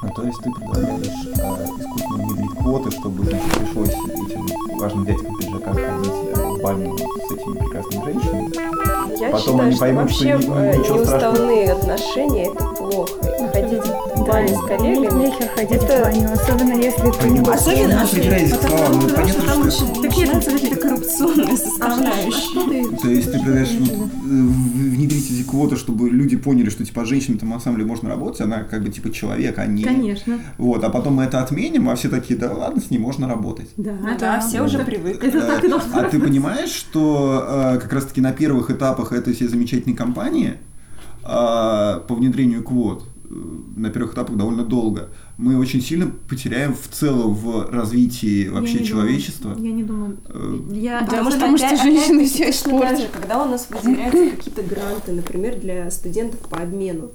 Ну, то есть ты предлагаешь э, искусственно внедрить квоты, чтобы значит, пришлось этим важным дядькам в пиджаках ходить э, в баню с этими прекрасными женщинами. Я Потом считаю, они что поймут, что вообще ни- э, ничего неуставные отношения это плохо. Ходить в баню с коллегами. Нехер ходить Это- в баню, особенно если ты не Особенно, потому, ну, потому что там очень начинаются какие-то коррупционные составляющие. То есть ты предлагаешь вот, э, внедрить эти квоты, чтобы люди поняли, что типа женщинам там на самом деле можно работать, она как бы типа человек, а не... Конечно. Вот, а потом мы это отменим, а все такие, да ладно, с ней можно работать. Да. Да, все уже привыкли. Это так и должно А ты понимаешь, что э, как раз-таки на первых этапах этой всей замечательной кампании э, по внедрению квот на первых этапах довольно долго, мы очень сильно потеряем в целом в развитии вообще Я человечества. думаю- Я не думаю. Э, Я Потому потому что женщины так испортят. Когда у нас выделяются какие-то гранты, например, для студентов по обмену.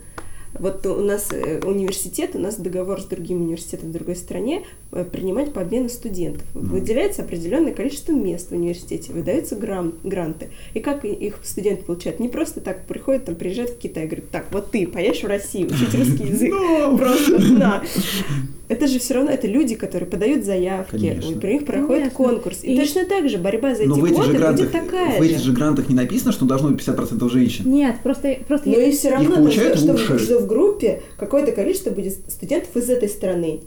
Вот у нас э, университет, у нас договор с другим университетом в другой стране э, принимать по обмену студентов. Выделяется определенное количество мест в университете, выдаются гран- гранты. И как их студенты получают? Не просто так приходят, там, приезжают в Китай и говорят, так, вот ты поедешь в Россию учить русский язык. Просто на. Это же все равно, это люди, которые подают заявки, Конечно. при них проходит Конечно. конкурс. И, И- точно так же борьба за эти Но в этих квоты же грантах, будет такая в этих же. грантах не написано, что должно быть 50% женщин. Нет, просто, просто Но и все равно, что, лучше. что в группе какое-то количество будет студентов из этой страны.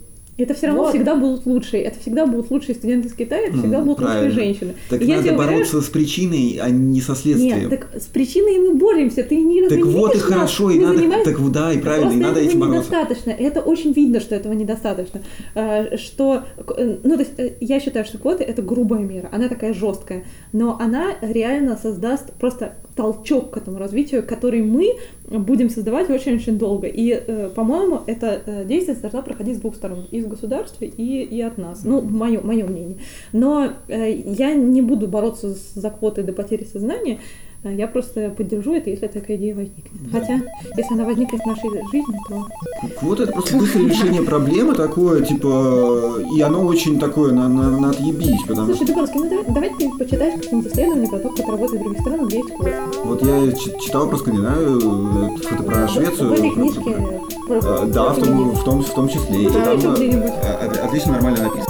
Это все равно Вот. всегда будут лучшие. Это всегда будут лучшие студенты из Китая, это Ну, всегда будут правильно. лучшие женщины. Так И я надо тебе уверяю, бороться с причиной, а не со следствием. Нет, так с причиной мы боремся. Ты не Так вот и хорошо, и надо, занимаемся- так да, и правильно, и Просто надо этого этим бороться. недостаточно. Это очень видно, что этого недостаточно. Э, Что, э, ну, то есть, э, я считаю, что квоты это грубая мера, она такая жесткая, но она реально создаст просто толчок к этому развитию, который мы будем создавать очень-очень долго. И, э, по-моему, эта э, деятельность должна проходить с двух сторон, из государства, и, и от нас. Ну, мое, мое мнение. Но э, я не буду бороться за квоты до потери сознания, я просто поддержу это, если такая идея возникнет. Хотя, если она возникнет в нашей жизни, то Вот это просто быстрое решение проблемы такое, типа, и оно очень такое на, на, на отъебись, потому Слушай, что Дубровский, ну давай, давай ты почитаешь какие-нибудь исследования про то, как работает в других странах, где есть квоты. вот я читал про Скандинавию, э, что-то про Швецию. В этой книжке про- э, Да, в том, в том, в том числе. И Да, там э, где-нибудь. э, отлично, нормально написано.